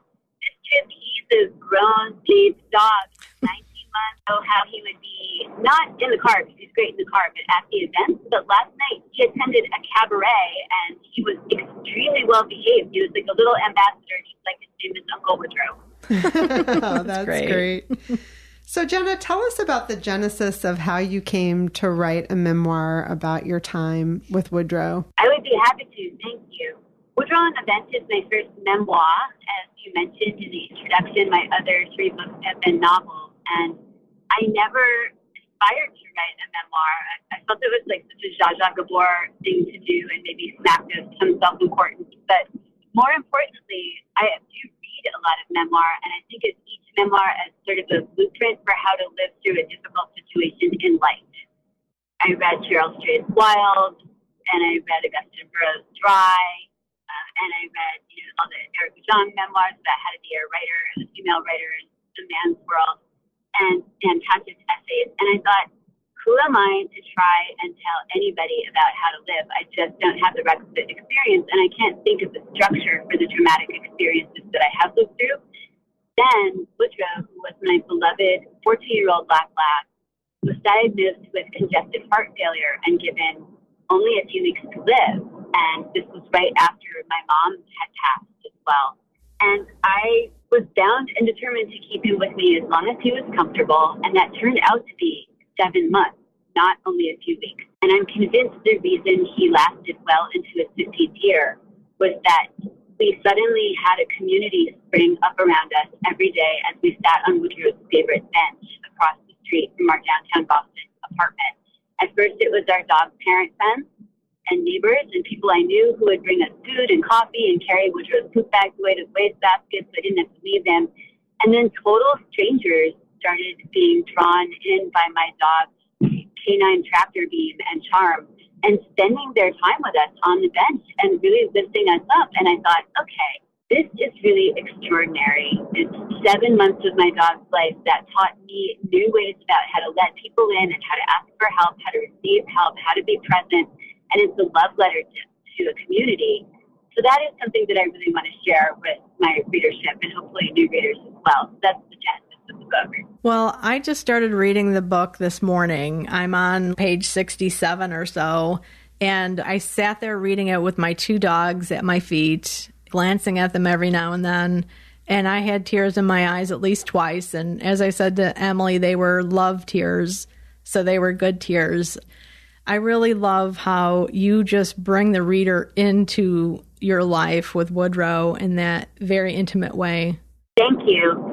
This trip, he's a grown, big dog, 19 months. So how he would be not in the car because he's great in the car, but at the events. But last night he attended a cabaret and he was extremely well behaved. He was like a little ambassador, just like his name is Uncle Woodrow. oh, that's great. great. So, Jenna, tell us about the genesis of how you came to write a memoir about your time with Woodrow. I would be happy to. Thank you. Woodrow the Bench is my first memoir. As you mentioned in the introduction, my other three books have been novels. And I never aspired to write a memoir. I, I felt it was like such a Zsa Zsa Gabor thing to do and maybe smacked of some self importance. But more importantly, I do a lot of memoir, and I think it's each memoir as sort of a blueprint for how to live through a difficult situation in life. I read Cheryl Strayed's Wild, and I read Augusten Burroughs' Dry, uh, and I read you know all the Erica Jong memoirs about how to be a writer, a female writer in the man's world, and and Tantra's essays. And I thought, who am I to try and tell anybody about how to live? I just don't have the requisite experience, and I can't think of the structure for the traumatic experiences that I have lived through. Then Woodrow, who was my beloved 14 year old black lab, was diagnosed with congestive heart failure and given only a few weeks to live. And this was right after my mom had passed as well. And I was bound and determined to keep him with me as long as he was comfortable. And that turned out to be seven months, not only a few weeks. And I'm convinced the reason he lasted well into his 15th year was that we suddenly had a community spring up around us every day as we sat on Woodrow's favorite bench across the street from our downtown Boston apartment. At first, it was our dog's parent friends and neighbors and people I knew who would bring us food and coffee and carry Woodrow's poop bags away to waste baskets so I didn't have to leave them. And then total strangers started being drawn in by my dog's canine tractor beam and charm and spending their time with us on the bench and really lifting us up. And I thought, okay, this is really extraordinary. It's seven months of my dog's life that taught me new ways about how to let people in and how to ask for help, how to receive help, how to be present. And it's a love letter to, to a community. So that is something that I really want to share with my readership and hopefully new readers as well. That's the the book. Well, I just started reading the book this morning. I'm on page 67 or so. And I sat there reading it with my two dogs at my feet, glancing at them every now and then. And I had tears in my eyes at least twice. And as I said to Emily, they were love tears. So they were good tears. I really love how you just bring the reader into your life with Woodrow in that very intimate way. Thank you.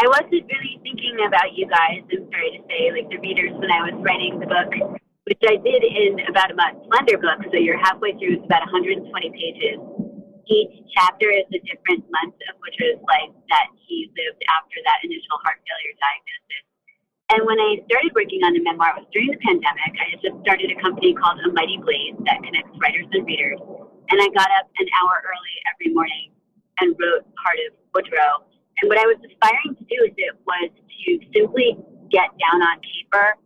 I wasn't really thinking about you guys, I'm sorry to say, like the readers when I was writing the book, which I did in about a month. Slender book, so you're halfway through, it's about 120 pages. Each chapter is a different month of Woodrow's life that he lived after that initial heart failure diagnosis. And when I started working on the memoir, it was during the pandemic. I had just started a company called A Mighty Blaze that connects writers and readers. And I got up an hour early every morning and wrote part of Woodrow And what I was aspiring to do it was to simply get down on paper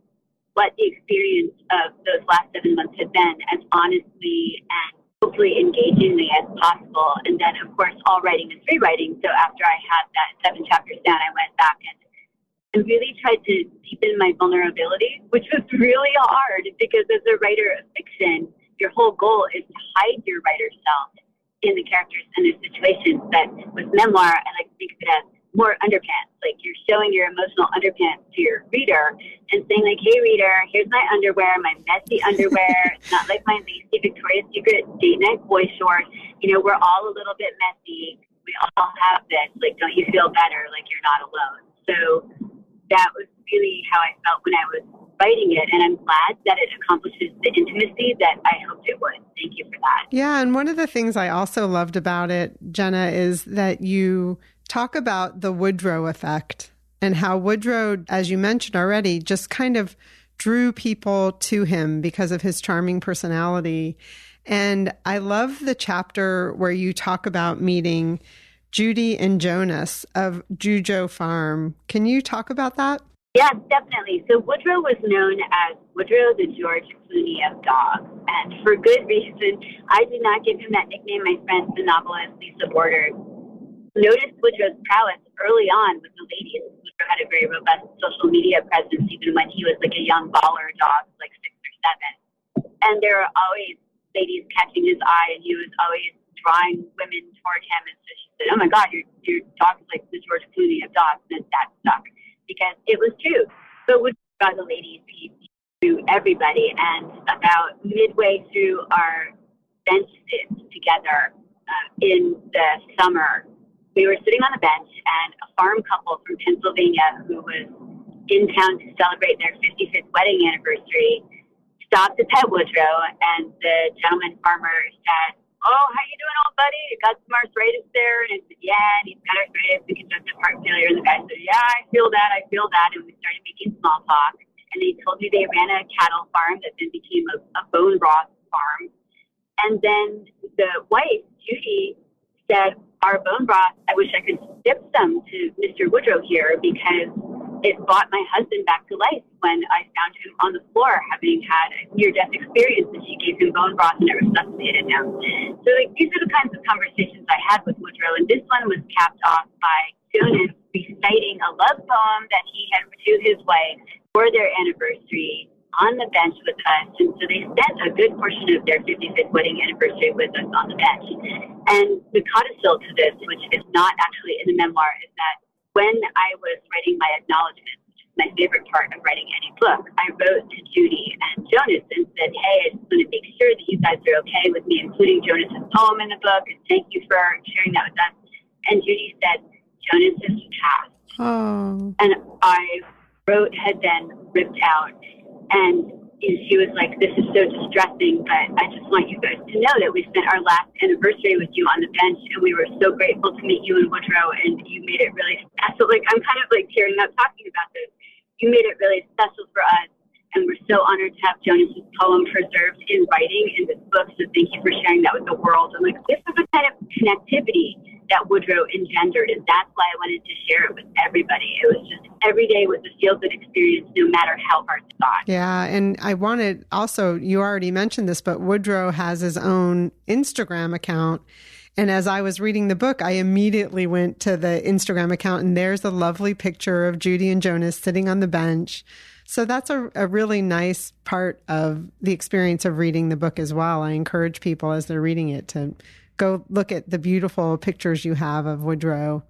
what the experience of those last seven months had been as honestly and hopefully engagingly as possible. And then, of course, all writing is rewriting. So after I had that seven chapters down, I went back and, and really tried to deepen my vulnerability, which was really hard because as a writer of fiction, your whole goal is to hide your writer self in the characters and their situations. But with memoir, I like to think of it as more underpants. Like you're showing your emotional underpants to your reader and saying like, "Hey, reader, here's my underwear, my messy underwear. it's not like my lacy Victoria's Secret date night boy shorts. You know, we're all a little bit messy. We all have this. Like, don't you feel better? Like you're not alone." So that was really how I felt when I was it, and I'm glad that it accomplishes the intimacy that I hoped it would. Thank you for that. Yeah, and one of the things I also loved about it, Jenna, is that you talk about the Woodrow effect and how Woodrow, as you mentioned already, just kind of drew people to him because of his charming personality. And I love the chapter where you talk about meeting Judy and Jonas of Jujo Farm. Can you talk about that? Yes, definitely. So Woodrow was known as Woodrow the George Clooney of dogs, and for good reason. I did not give him that nickname. My friend, the novelist Lisa Borders, noticed Woodrow's prowess early on with the ladies. Woodrow had a very robust social media presence, even when he was like a young baller dog, like six or seven. And there were always ladies catching his eye, and he was always drawing women toward him. And so she said, "Oh my God, your your dog is like the George Clooney of dogs," and that stuck because it was true. But with the ladies, he to everybody. And about midway through our bench sits together uh, in the summer, we were sitting on the bench, and a farm couple from Pennsylvania who was in town to celebrate their 55th wedding anniversary stopped to pet Woodrow, and the gentleman farmer said, oh, how you doing, old buddy? Got some arthritis there? And I said, yeah, and he's got arthritis and congestive heart failure. And the guy said, yeah, I feel that. I feel that. And we started making small talk. And they told me they ran a cattle farm that then became a, a bone broth farm. And then the wife, Judy, said, our bone broth, I wish I could dip some to Mr. Woodrow here because it brought my husband back to life when I found him on the floor having had a near death experience and she gave him bone broth and it resuscitated him. So like these are the kinds of conversations I had with Woodrow and this one was capped off by Jonas reciting a love poem that he had to his wife for their anniversary on the bench with us. And so they spent a good portion of their 55th wedding anniversary with us on the bench. And the codicil to this, which is not actually in the memoir, is that when I was writing my which is my favorite part of writing any book, I wrote to Judy and Jonas and said, Hey, I just want to make sure that you guys are okay with me including Jonas's poem in the book, and thank you for sharing that with us. And Judy said, Jonas has passed. Oh. And I wrote had been ripped out. And she was like, This is so distressing, but I just want you guys to know that we spent our last anniversary with you on the bench and we were so grateful to meet you in Woodrow and you made it really special. Like, I'm kind of like tearing up talking about this. You made it really special for us and we're so honored to have Jonas's poem preserved in writing in this book. So thank you for sharing that with the world. And like, this is a kind of connectivity that Woodrow engendered, and that's why I wanted to share it with everybody. It was just every day was a feel good experience, no matter how hard it got. Yeah, and I wanted also, you already mentioned this, but Woodrow has his own Instagram account. And as I was reading the book, I immediately went to the Instagram account, and there's a lovely picture of Judy and Jonas sitting on the bench. So that's a, a really nice part of the experience of reading the book as well. I encourage people as they're reading it to go look at the beautiful pictures you have of Woodrow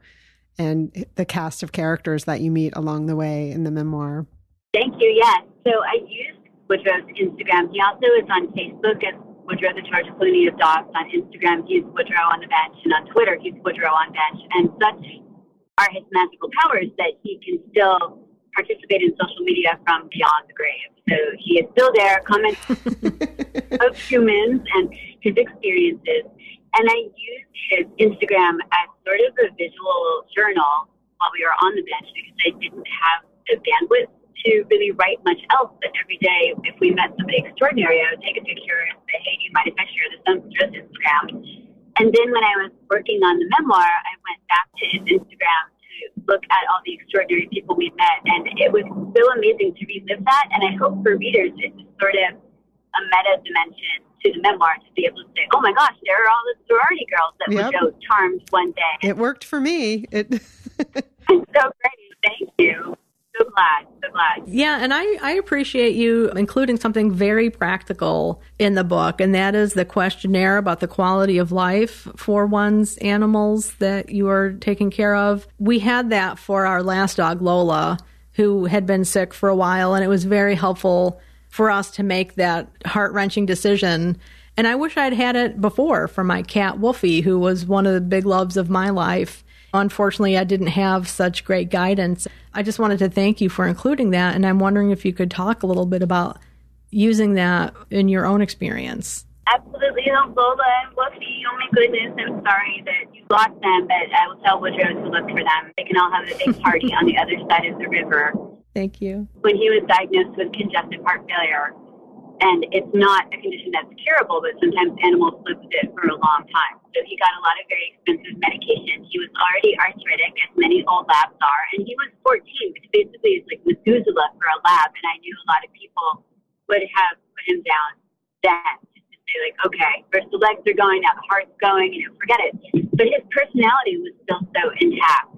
and the cast of characters that you meet along the way in the memoir. Thank you. Yes. So I used Woodrow's Instagram. He also is on Facebook as Woodrow the George Clooney of Dogs. On Instagram, he's Woodrow on the bench, and on Twitter, he's Woodrow on bench. And such are his magical powers that he can still participate in social media from beyond the grave. So he is still there, commenting of humans and his experiences. And I used his Instagram as sort of a visual journal while we were on the bench because I didn't have the bandwidth to really write much else. But every day, if we met somebody extraordinary, I would take a picture and say, hey, do you mind if I share this on Instagram? And then when I was working on the memoir, I went back to his Instagram to to look at all the extraordinary people we met, and it was so amazing to relive that. And I hope for readers it's sort of a meta dimension to the memoir to be able to say, "Oh my gosh, there are all the sorority girls that yep. were so charmed one day." It worked for me. It. so great. Thank you so glad, so glad. Yeah, and I, I appreciate you including something very practical in the book, and that is the questionnaire about the quality of life for one's animals that you are taking care of. We had that for our last dog, Lola, who had been sick for a while, and it was very helpful for us to make that heart wrenching decision. And I wish I'd had it before for my cat, Wolfie, who was one of the big loves of my life. Unfortunately, I didn't have such great guidance. I just wanted to thank you for including that. And I'm wondering if you could talk a little bit about using that in your own experience. Absolutely. Lola and Wolfie, oh my goodness, I'm sorry that you lost them, but I will tell Woodrow to look for them. They can all have a big party on the other side of the river. Thank you. When he was diagnosed with congestive heart failure, and it's not a condition that's curable, but sometimes animals live with it for a long time. So he got a lot of very expensive medication. He was already arthritic, as many old labs are, and he was 14, which basically is like Methuselah for a lab. And I knew a lot of people would have put him down then to say, like, okay, first the legs are going, now the heart's going, you know, forget it. But his personality was still so intact.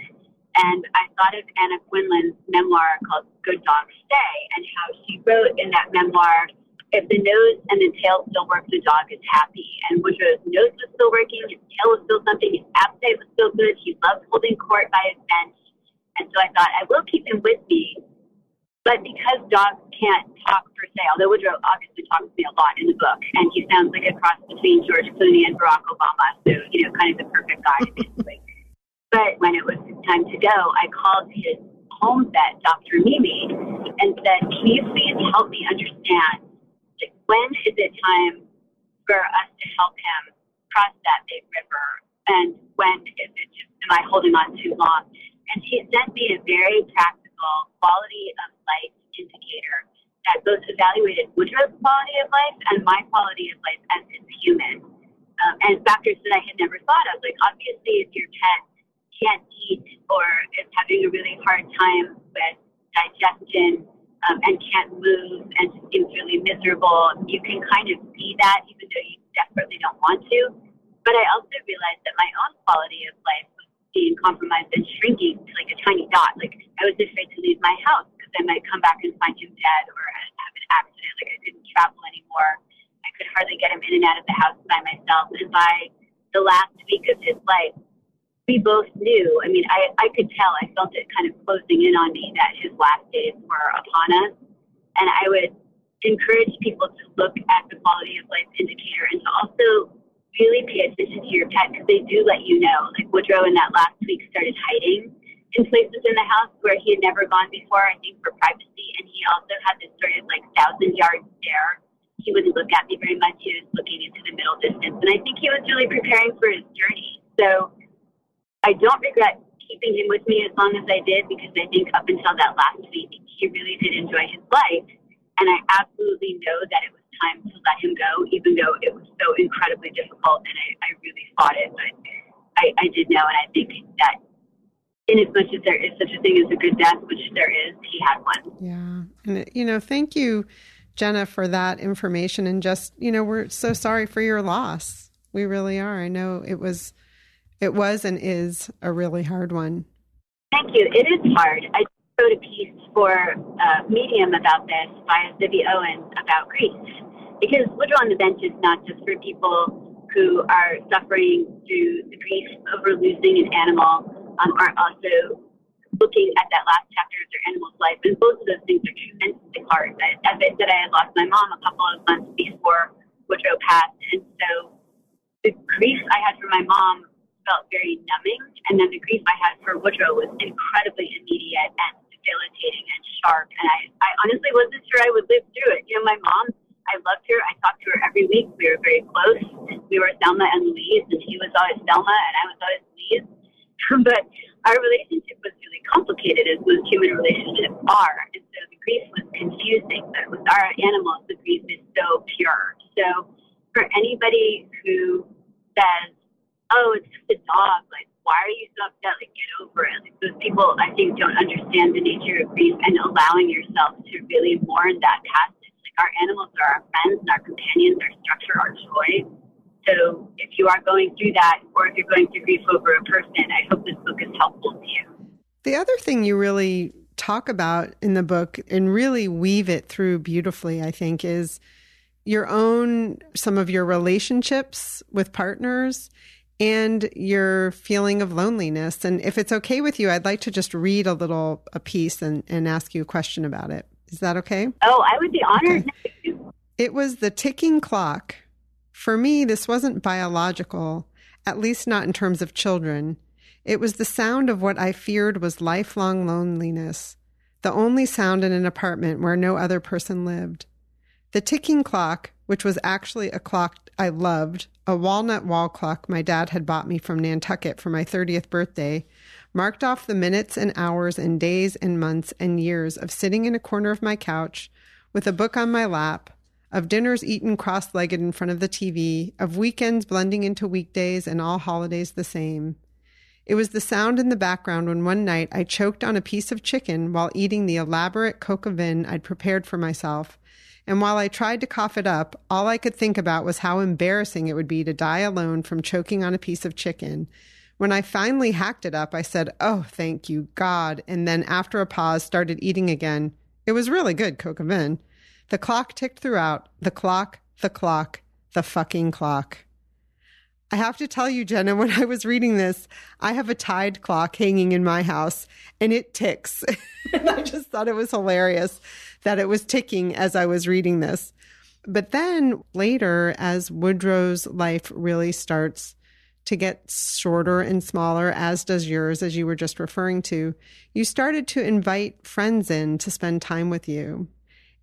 And I thought of Anna Quindlen's memoir called Good Dogs Stay and how she wrote in that memoir if the nose and the tail still work, the dog is happy. And Woodrow's nose was still working, his tail was still something, his appetite was still good. He loved holding court by his bench. And so I thought, I will keep him with me. But because dogs can't talk per se, although Woodrow obviously talks to me a lot in the book, and he sounds like a cross between George Clooney and Barack Obama, so, you know, kind of the perfect guy, but when it was time to go, I called his home vet, Dr. Mimi, and said, Can you please help me understand when is it time for us to help him cross that big river? And when is it just, am I holding on too long? And she sent me a very practical quality of life indicator that both evaluated Woodrow's quality of life and my quality of life as his human. Um, and factors that I had never thought of. Like, obviously, if your pet can't eat or is having a really hard time with digestion, um, and can't move and just seems really miserable, you can kind of see that even though you desperately don't want to. But I also realized that my own quality of life was being compromised and shrinking to like a tiny dot. Like I was afraid to leave my house because I might come back and find him dead or have an accident. Like I couldn't travel anymore. I could hardly get him in and out of the house by myself. And by the last week of his life, we both knew. I mean, I, I could tell, I felt it kind of closing in on me that his last days were upon us. And I would encourage people to look at the quality of life indicator and to also really pay attention to your pet because they do let you know. Like Woodrow in that last week started hiding in places in the house where he had never gone before, I think for privacy. And he also had this sort of like thousand yard stare. He wouldn't look at me very much. He was looking into the middle distance. And I think he was really preparing for his journey. So I don't regret keeping him with me as long as I did because I think up until that last week, he really did enjoy his life. And I absolutely know that it was time to let him go, even though it was so incredibly difficult and I, I really fought it. But I, I did know, and I think that in as much as there is such a thing as a good death, which there is, he had one. Yeah. And, you know, thank you, Jenna, for that information. And just, you know, we're so sorry for your loss. We really are. I know it was it was and is a really hard one. Thank you. It is hard. I wrote a piece for Medium about this by Zibby Owens about grief. Because Woodrow on the Bench is not just for people who are suffering through the grief over losing an animal, um, are also looking at that last chapter of their animal's life. And both of those things are tremendously hard. I said, I had lost my mom a couple of months before Woodrow passed. And so the grief I had for my mom felt very numbing. And then the grief I had for Woodrow was incredibly immediate and debilitating and sharp. And I, I honestly wasn't sure I would live through it. You know, my mom, I loved her. I talked to her every week. We were very close. We were Thelma and Louise, and she was always Thelma, and I was always Louise. but our relationship was really complicated, as most human relationships are. And so the grief was confusing. But with our animals, the grief is so pure. So for anybody who says, oh, it's just a dog. Like, why are you so upset? Like, get over it. Like, those people, I think, don't understand the nature of grief and allowing yourself to really mourn that passage. Like, our animals are our friends and our companions, our structure, our joy. So, if you are going through that, or if you're going through grief over a person, I hope this book is helpful to you. The other thing you really talk about in the book and really weave it through beautifully, I think, is your own, some of your relationships with partners and your feeling of loneliness. And if it's okay with you, I'd like to just read a little a piece and, and ask you a question about it. Is that okay? Oh, I would be honored. Okay. It was the ticking clock. For me, this wasn't biological, at least not in terms of children. It was the sound of what I feared was lifelong loneliness, the only sound in an apartment where no other person lived. The ticking clock, which was actually a clock I loved, a walnut wall clock my dad had bought me from Nantucket for my 30th birthday, marked off the minutes and hours and days and months and years of sitting in a corner of my couch with a book on my lap, of dinners eaten cross legged in front of the TV, of weekends blending into weekdays and all holidays the same. It was the sound in the background when one night I choked on a piece of chicken while eating the elaborate coq au vin I'd prepared for myself and while I tried to cough it up, all I could think about was how embarrassing it would be to die alone from choking on a piece of chicken. When I finally hacked it up, I said, Oh, thank you, God. And then after a pause, started eating again. It was really good, vin. The clock ticked throughout. The clock, the clock, the fucking clock. I have to tell you, Jenna, when I was reading this, I have a Tide clock hanging in my house and it ticks. and I just thought it was hilarious that it was ticking as I was reading this. But then later, as Woodrow's life really starts to get shorter and smaller, as does yours, as you were just referring to, you started to invite friends in to spend time with you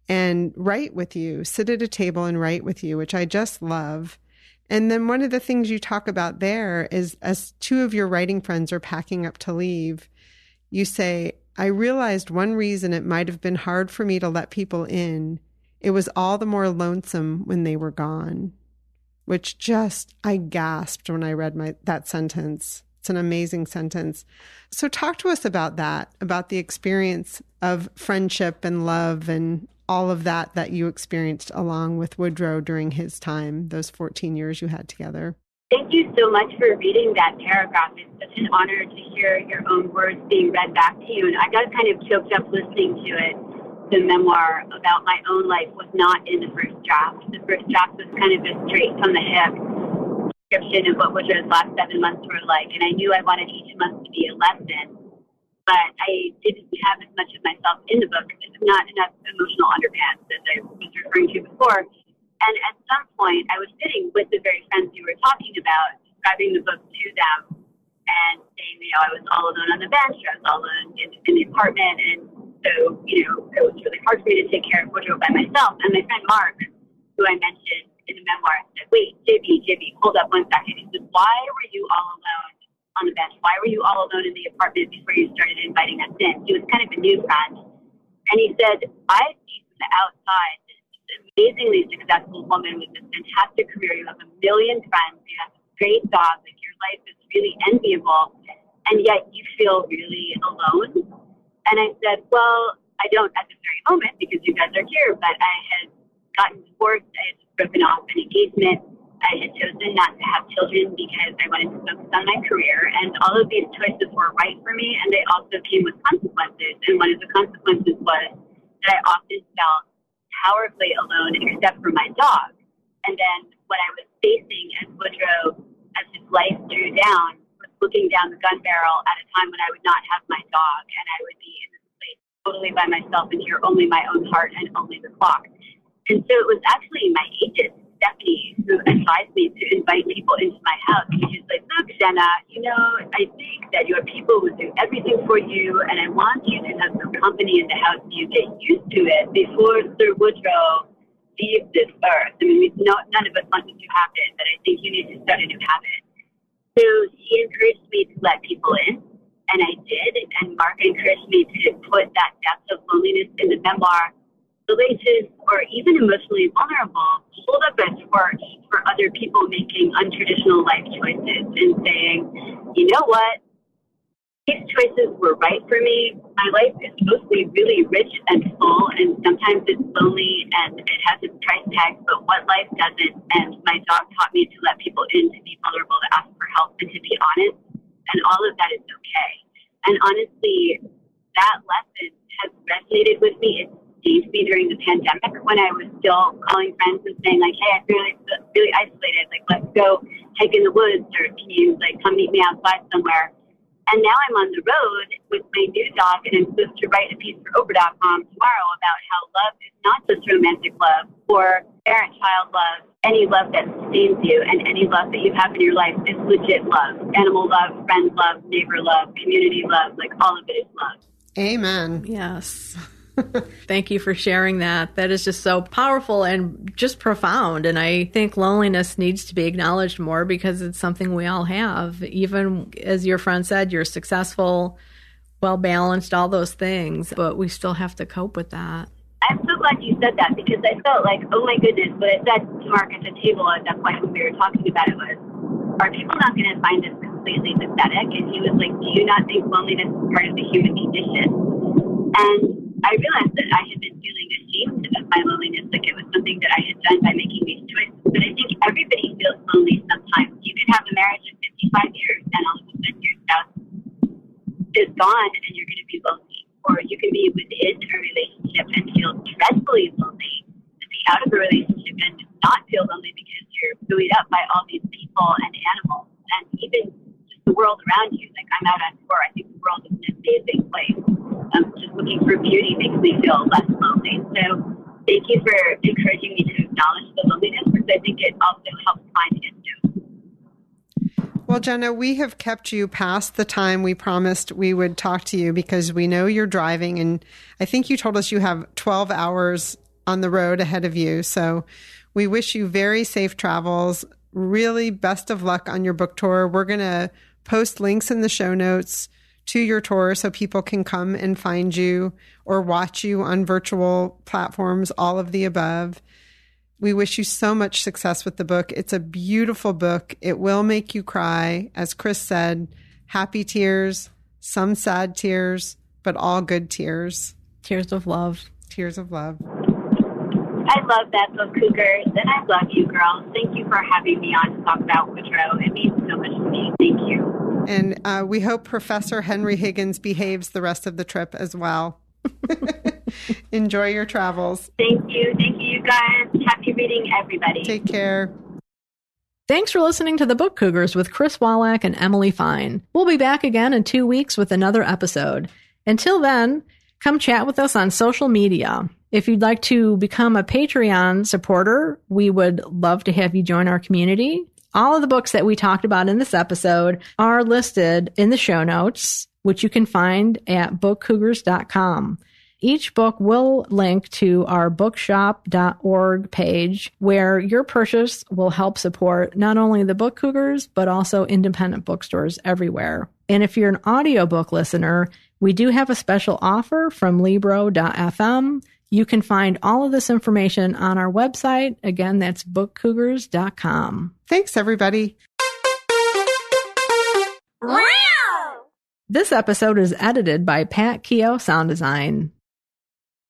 and write with you, sit at a table and write with you, which I just love. And then one of the things you talk about there is as two of your writing friends are packing up to leave, you say, I realized one reason it might have been hard for me to let people in. It was all the more lonesome when they were gone. Which just I gasped when I read my that sentence. It's an amazing sentence. So talk to us about that, about the experience of friendship and love and all of that that you experienced along with Woodrow during his time, those 14 years you had together. Thank you so much for reading that paragraph. It's such an honor to hear your own words being read back to you. And I got kind of choked up listening to it. The memoir about my own life was not in the first draft. The first draft was kind of a straight from the hip description of what Woodrow's last seven months were like. And I knew I wanted each month to be a lesson but I didn't have as much of myself in the book, not enough emotional underpants as I was referring to before. And at some point, I was sitting with the very friends you were talking about, describing the book to them, and saying, you know, I was all alone on the bench, I was all alone in, in the apartment, and so, you know, it was really hard for me to take care of Woodrow by myself. And my friend Mark, who I mentioned in the memoir, said, wait, Jibby, Jibby, hold up one second. He said, why were you all alone on the bench? Why were you all alone in the apartment before you started inviting us in? He was kind of a new friend. And he said, I see from the outside this amazingly successful woman with this fantastic career. You have a million friends. You have a great dog. Like your life is really enviable. And yet you feel really alone. And I said, well, I don't at this very moment because you guys are here, but I had gotten divorced. I had broken off an engagement I had chosen not to have children because I wanted to focus on my career. And all of these choices were right for me, and they also came with consequences. And one of the consequences was that I often felt powerfully alone except for my dog. And then what I was facing as Woodrow, as his life drew down, was looking down the gun barrel at a time when I would not have my dog and I would be in this place totally by myself and hear only my own heart and only the clock. And so it was actually my agent Stephanie who advised me to invite people into my house. She's like, look, Jenna, you know, I think that your people will do everything for you, and I want you to have some company in the house. You get used to it before Sir Woodrow leaves this earth. I mean, no, none of us want it to happen, but I think you need to start a new habit. So she encouraged me to let people in, and I did. And Mark encouraged me to put that depth of loneliness in the memoir salacious or even emotionally vulnerable hold up a torch for other people making untraditional life choices and saying, you know what? These choices were right for me. My life is mostly really rich and full, and sometimes it's lonely and it has its price tag, but what life doesn't? And my dog taught me to let people in, to be vulnerable, to ask for help, and to be honest. And all of that is okay. And honestly, that lesson has resonated with me. It stayed me during the pandemic when I was still calling friends and saying like, "Hey, I feel really, really isolated. Like, let's go hike in the woods, or can you like come meet me outside somewhere?" And now I'm on the road with my new dog, and I'm supposed to write a piece for Oprah.com tomorrow about how love is not just romantic love or parent-child love. Any love that sustains you and any love that you have in your life is legit love. Animal love, friend love, neighbor love, community love, like all of it is love. Amen. Yes. Thank you for sharing that. That is just so powerful and just profound. And I think loneliness needs to be acknowledged more because it's something we all have. Even as your friend said, you're successful, well balanced, all those things, but we still have to cope with that. I'm so glad you said that because I felt like, oh my goodness, what I said to Mark at the table at that point when we were talking about it was, are people not going to find this completely pathetic? And he was like, do you not think loneliness is part of the human condition? And I realized that I had been feeling ashamed of my loneliness, like it was something that I had done by making these choices. But I think everybody feels lonely sometimes. You could have a marriage of 55 years, and all of a sudden your spouse is gone, and you're going to be lonely. Or you can be within a relationship and feel dreadfully lonely. To be out of a relationship and not feel lonely because you're buoyed up by all these people and animals, and even the world around you. Like I'm out on tour. I think the world is an amazing place um, just looking for beauty makes me feel less lonely. So thank you for encouraging me to acknowledge the loneliness because I think it also helps find too. Well, Jenna, we have kept you past the time we promised we would talk to you because we know you're driving. And I think you told us you have 12 hours on the road ahead of you. So we wish you very safe travels. Really best of luck on your book tour. We're going to post links in the show notes to your tour so people can come and find you or watch you on virtual platforms, all of the above. We wish you so much success with the book. It's a beautiful book. It will make you cry. As Chris said, happy tears, some sad tears, but all good tears. Tears of love. Tears of love. I love that book, Cougars, and I love you, girls. Thank you for having me on to talk about Woodrow. It means so much to me. Thank you. And uh, we hope Professor Henry Higgins behaves the rest of the trip as well. Enjoy your travels. Thank you. Thank you, you guys. Happy reading, everybody. Take care. Thanks for listening to the Book Cougars with Chris Wolak and Emily Fine. We'll be back again in two weeks with another episode. Until then, come chat with us on social media. If you'd like to become a Patreon supporter, we would love to have you join our community. All of the books that we talked about in this episode are listed in the show notes, which you can find at bookcougars.com. Each book will link to our bookshop.org page where your purchase will help support not only the book cougars, but also independent bookstores everywhere. And if you're an audiobook listener, we do have a special offer from Libro.fm you can find all of this information on our website. Again, that's bookcougars.com. Thanks, everybody. This episode is edited by Pat Keogh Sound Design.